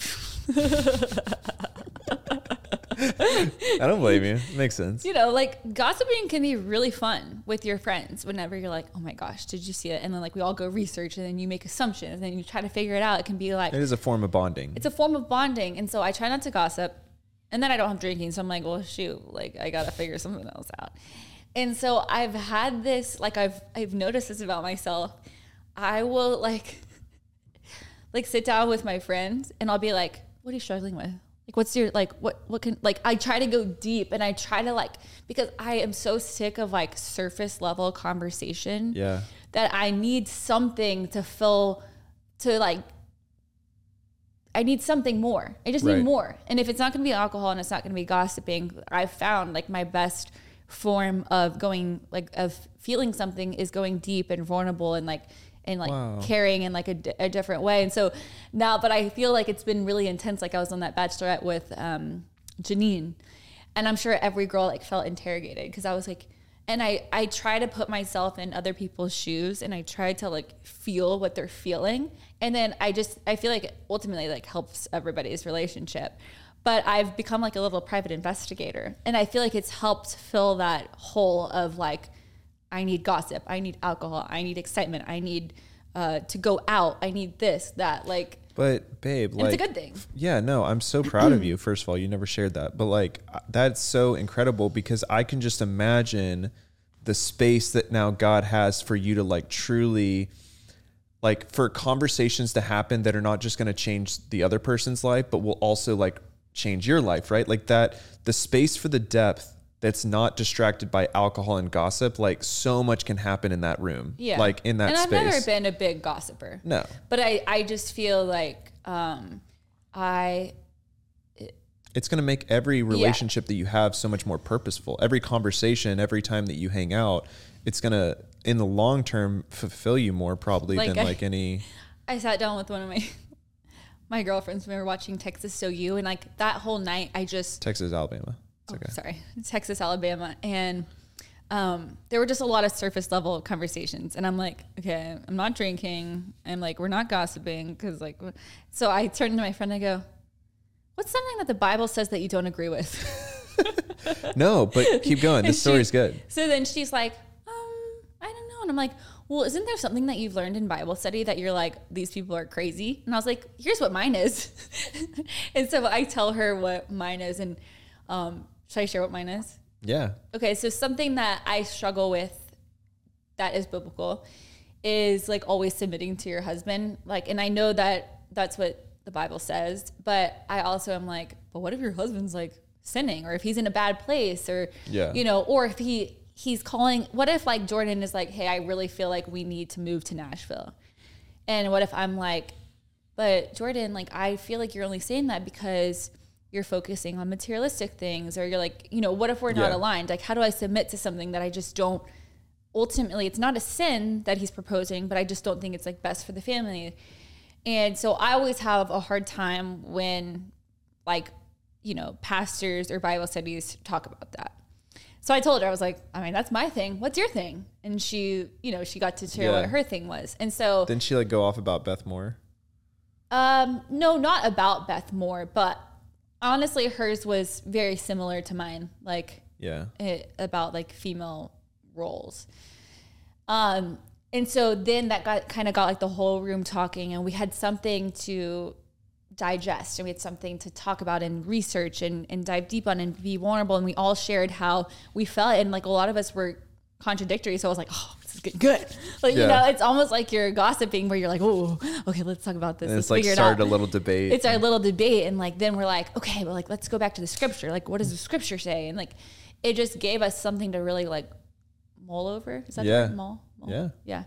I don't blame you. Makes sense. you know, like gossiping can be really fun with your friends whenever you're like, oh my gosh, did you see it? And then like we all go research and then you make assumptions and then you try to figure it out. It can be like, It is a form of bonding. it's a form of bonding. And so I try not to gossip. And then I don't have drinking. So I'm like, well, shoot, like I got to figure something else out. And so I've had this, like I've, I've noticed this about myself. I will like, [laughs] like sit down with my friends and I'll be like, what are you struggling with? Like, what's your, like, what, what can, like, I try to go deep and I try to like, because I am so sick of like surface level conversation yeah. that I need something to fill, to like, I need something more. I just Right. need more. And if it's not going to be alcohol and it's not going to be gossiping, I've found like my best form of going, like, of feeling something is going deep and vulnerable and like, and like Wow. caring in like a, a different way. And so now, but I feel like it's been really intense. Like I was on that bachelorette with um, Janine, and I'm sure every girl like felt interrogated because I was like, and I I try to put myself in other people's shoes and I try to like feel what they're feeling, and then I just I feel like it ultimately like helps everybody's relationship. But I've become like a little private investigator, and I feel like it's helped fill that hole of like I need gossip, I need alcohol, I need excitement, I need uh, to go out, I need this, that, like, But babe, like it's a good thing. Yeah, no, I'm so proud of you. First of all, you never shared that, but like uh, that's so incredible because I can just imagine the space that now God has for you to like truly like for conversations to happen that are not just going to change the other person's life but will also like change your life, right? Like that the space for the depth that's not distracted by alcohol and gossip, like so much can happen in that room. Yeah. Like in that and space. I've never been a big gossiper. no. But I, I just feel like um, I, it's going to make every relationship that you have so much more purposeful. Every conversation, every time that you hang out, it's going to, in the long term, fulfill you more probably Like than I- like any. [laughs] I sat down with one of my my girlfriends when we were watching Texas So You, and like that whole night, I just Texas, Alabama. It's oh, okay. sorry, Texas, Alabama, and um, there were just a lot of surface level conversations, and I'm like, okay, I'm not drinking, I'm like, we're not gossiping, because like, so I turned to my friend, and I go, what's something that the Bible says that you don't agree with? [laughs] No, but keep going. [laughs] This story's good. So then she's like, um, I don't know. And I'm like, well, isn't there something that you've learned in Bible study that you're like, these people are crazy? And I was like, here's what mine is. [laughs] and so I tell her what mine is. And um, should I share what mine is? Yeah. Okay, so something that I struggle with that is biblical is like always submitting to your husband. Like, and I know that that's what the Bible says, but I also am like, but what if your husband's like sinning or if he's in a bad place or, Yeah. you know, or if he, he's calling, what if like Jordan is like, hey, I really feel like we need to move to Nashville. And what if I'm like, but Jordan, like I feel like you're only saying that because you're focusing on materialistic things or you're like, you know, what if we're not Yeah. aligned? Like how do I submit to something that I just don't ultimately it's not a sin that he's proposing, but I just don't think it's like best for the family. And so I always have a hard time when like, you know, pastors or Bible studies talk about that. So I told her, I was like, I mean, that's my thing. What's your thing? And she, you know, she got to share Yeah. what her thing was. And so, Didn't she like go off about Beth Moore? um, no, not about Beth Moore, but honestly, hers was very similar to mine, like Yeah. it, about like female roles. Um, and so then that got kind of got like the whole room talking, and we had something to digest and we had something to talk about and research and, and dive deep on and be vulnerable. And we all shared how we felt. And like a lot of us were contradictory. So I was like, oh, this is getting good. [laughs] Like, you know, it's almost like you're gossiping where you're like, oh, okay, let's talk about this. And let's it's like figure it started out. a little debate. It's our little debate. And like, then we're like, okay, well, like, let's go back to the scripture. Like, what does the scripture say? And like, it just gave us something to really like mull over. Is that the Yeah. word? Mull? Mull? Yeah. Yeah.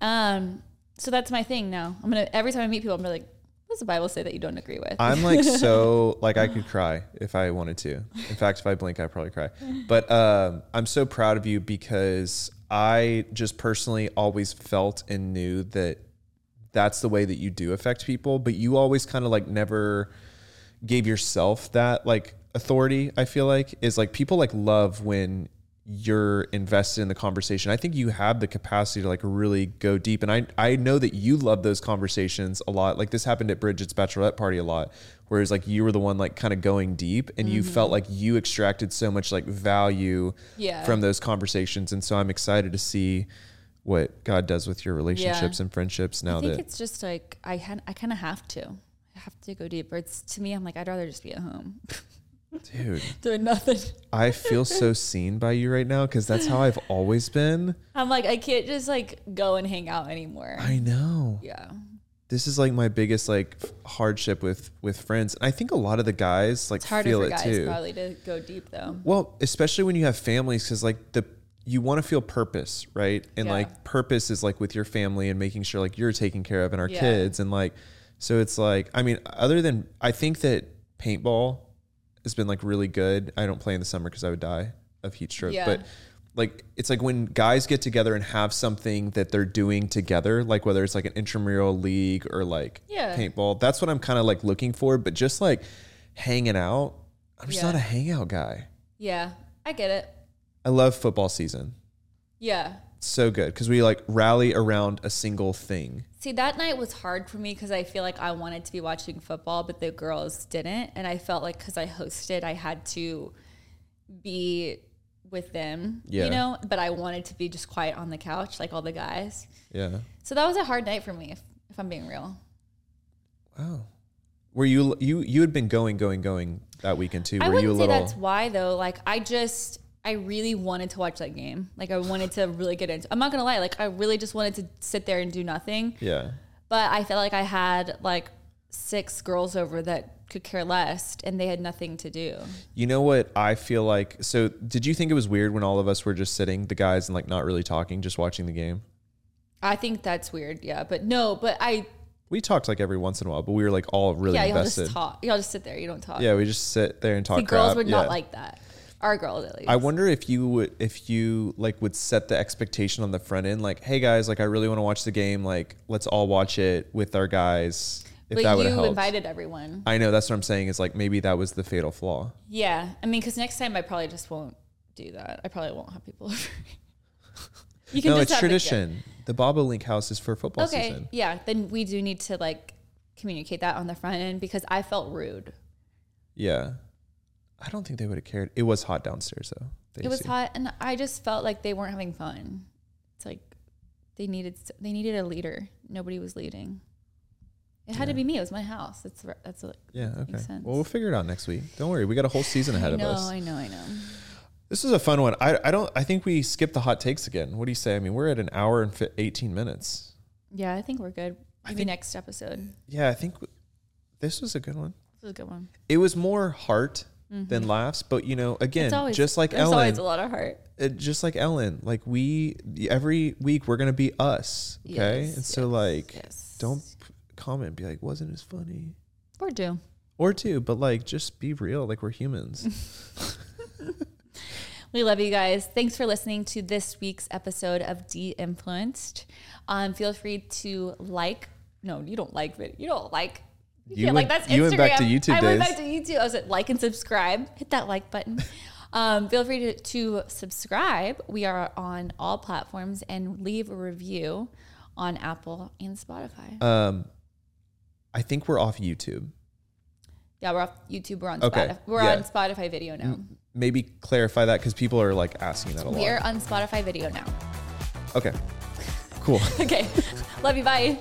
Um, so that's my thing now. I'm gonna every time I meet people, I'm gonna like, what does the Bible say that you don't agree with? I'm like [laughs] so like I could cry if I wanted to. In fact, if I blink, I'd probably cry. But um, I'm so proud of you because I just personally always felt and knew that that's the way that you do affect people. But you always kind of like never gave yourself that like authority. I feel like is like people like love when you're invested in the conversation. I think you have the capacity to like really go deep. And I I know that you love those conversations a lot. Like this happened at Bridget's bachelorette party a lot. Whereas like you were the one like kind of going deep and you mm-hmm. felt like you extracted so much like value Yeah. from those conversations. And so I'm excited to see what God does with your relationships and friendships now I think that it's just like I had I kind of have to. I have to go deeper. It's to me, I'm like I'd rather just be at home [laughs] dude, [laughs] doing nothing. I feel so [laughs] seen by you right now because that's how I've always been. I'm like I can't just like go and hang out anymore. I know. yeah. this is like my biggest like f- hardship with with friends. I think a lot of the guys like It's harder feel for it guys too. probably to go deep though. Well, especially when you have families, because like the you want to feel purpose, right? And Yeah. like purpose is like with your family and making sure like you're taken care of and our Yeah. kids and like so it's like I mean, other than I think that paintball has been like really good. I don't play in the summer because I would die of heat stroke, Yeah. but like it's like when guys get together and have something that they're doing together, like whether it's like an intramural league or like Yeah. paintball. That's what I'm kind of like looking for. But just like hanging out, I'm just Yeah. not a hangout guy. Yeah, I get it. I love football season. Yeah. So good because we like rally around a single thing. See, that night was hard for me because I feel like I wanted to be watching football, but the girls didn't. And I felt like because I hosted, I had to be with them, Yeah. you know, but I wanted to be just quiet on the couch like all the guys. Yeah. So that was a hard night for me, if, if I'm being real. Wow. Were you you you had been going going going that weekend too? I Were you a wouldn't say little? that's why though. Like I just I really wanted to watch that game. Like I wanted to really get into. I'm not gonna lie. Like I really just wanted to sit there and do nothing. Yeah. But I felt like I had like six girls over that could care less, and they had nothing to do. You know what I feel like? So did you think it was weird when all of us were just sitting, the guys, and like not really talking, just watching the game? I think that's weird. Yeah, but no. But I We talked like every once in a while, but we were like all really yeah, y'all just talk. Y'all just sit there. You don't talk. Yeah, we just sit there and talk. See, girls would not like that. Our girls at least. I wonder if you would if you like would set the expectation on the front end, like, hey guys, like I really want to watch the game, like let's all watch it with our guys. If but that would you helped. invited everyone. I know that's what I'm saying is like maybe that was the fatal flaw. Yeah, I mean, because next time I probably just won't do that. I probably won't have people [laughs] over. you No, just it's the- tradition. The Bobo Link house is for football okay, season. yeah, then we do need to like communicate that on the front end because I felt rude. Yeah. I don't think they would have cared. It was hot downstairs though. The It was AC. hot, and I just felt like they weren't having fun. It's like they needed they needed a leader. Nobody was leading. It had to be me. It was my house. That's that's a, Yeah, okay. Makes sense. Well, we'll figure it out next week. Don't worry. We got a whole season ahead I of know, us. I know, I know. This is a fun one. I, I don't I think we skipped the hot takes again. What do you say? I mean, we're at an hour and fi- 18 minutes. Yeah, I think we're good. Maybe think- next episode. Yeah, I think w- this was a good one. This is a good one. It was more heart than laughs. But you know, again, always just like Ellen, always a lot of heart. it, just like Ellen, like we every week we're gonna be us, okay? Yes, and so yes, like, yes. don't comment, be like, wasn't as funny, Or do. or do, but like, just be real, like we're humans. [laughs] [laughs] We love you guys. Thanks for listening to this week's episode of De Influenced. Um, feel free to like. No, you don't like it. You don't like. You, You can't went- like that's you Instagram. went back to YouTube I went days. back to YouTube. I was at like and subscribe. Hit that like button. [laughs] um, feel free to, to subscribe. We are on all platforms and leave a review on Apple and Spotify. um, I think we're off YouTube. yeah, we're off YouTube. We're on Okay, Spotify. We're yeah. on Spotify video now. Maybe clarify that because people are like asking that a lot. We are on Spotify video now. Okay, cool. [laughs] Okay. [laughs] Love you. Bye.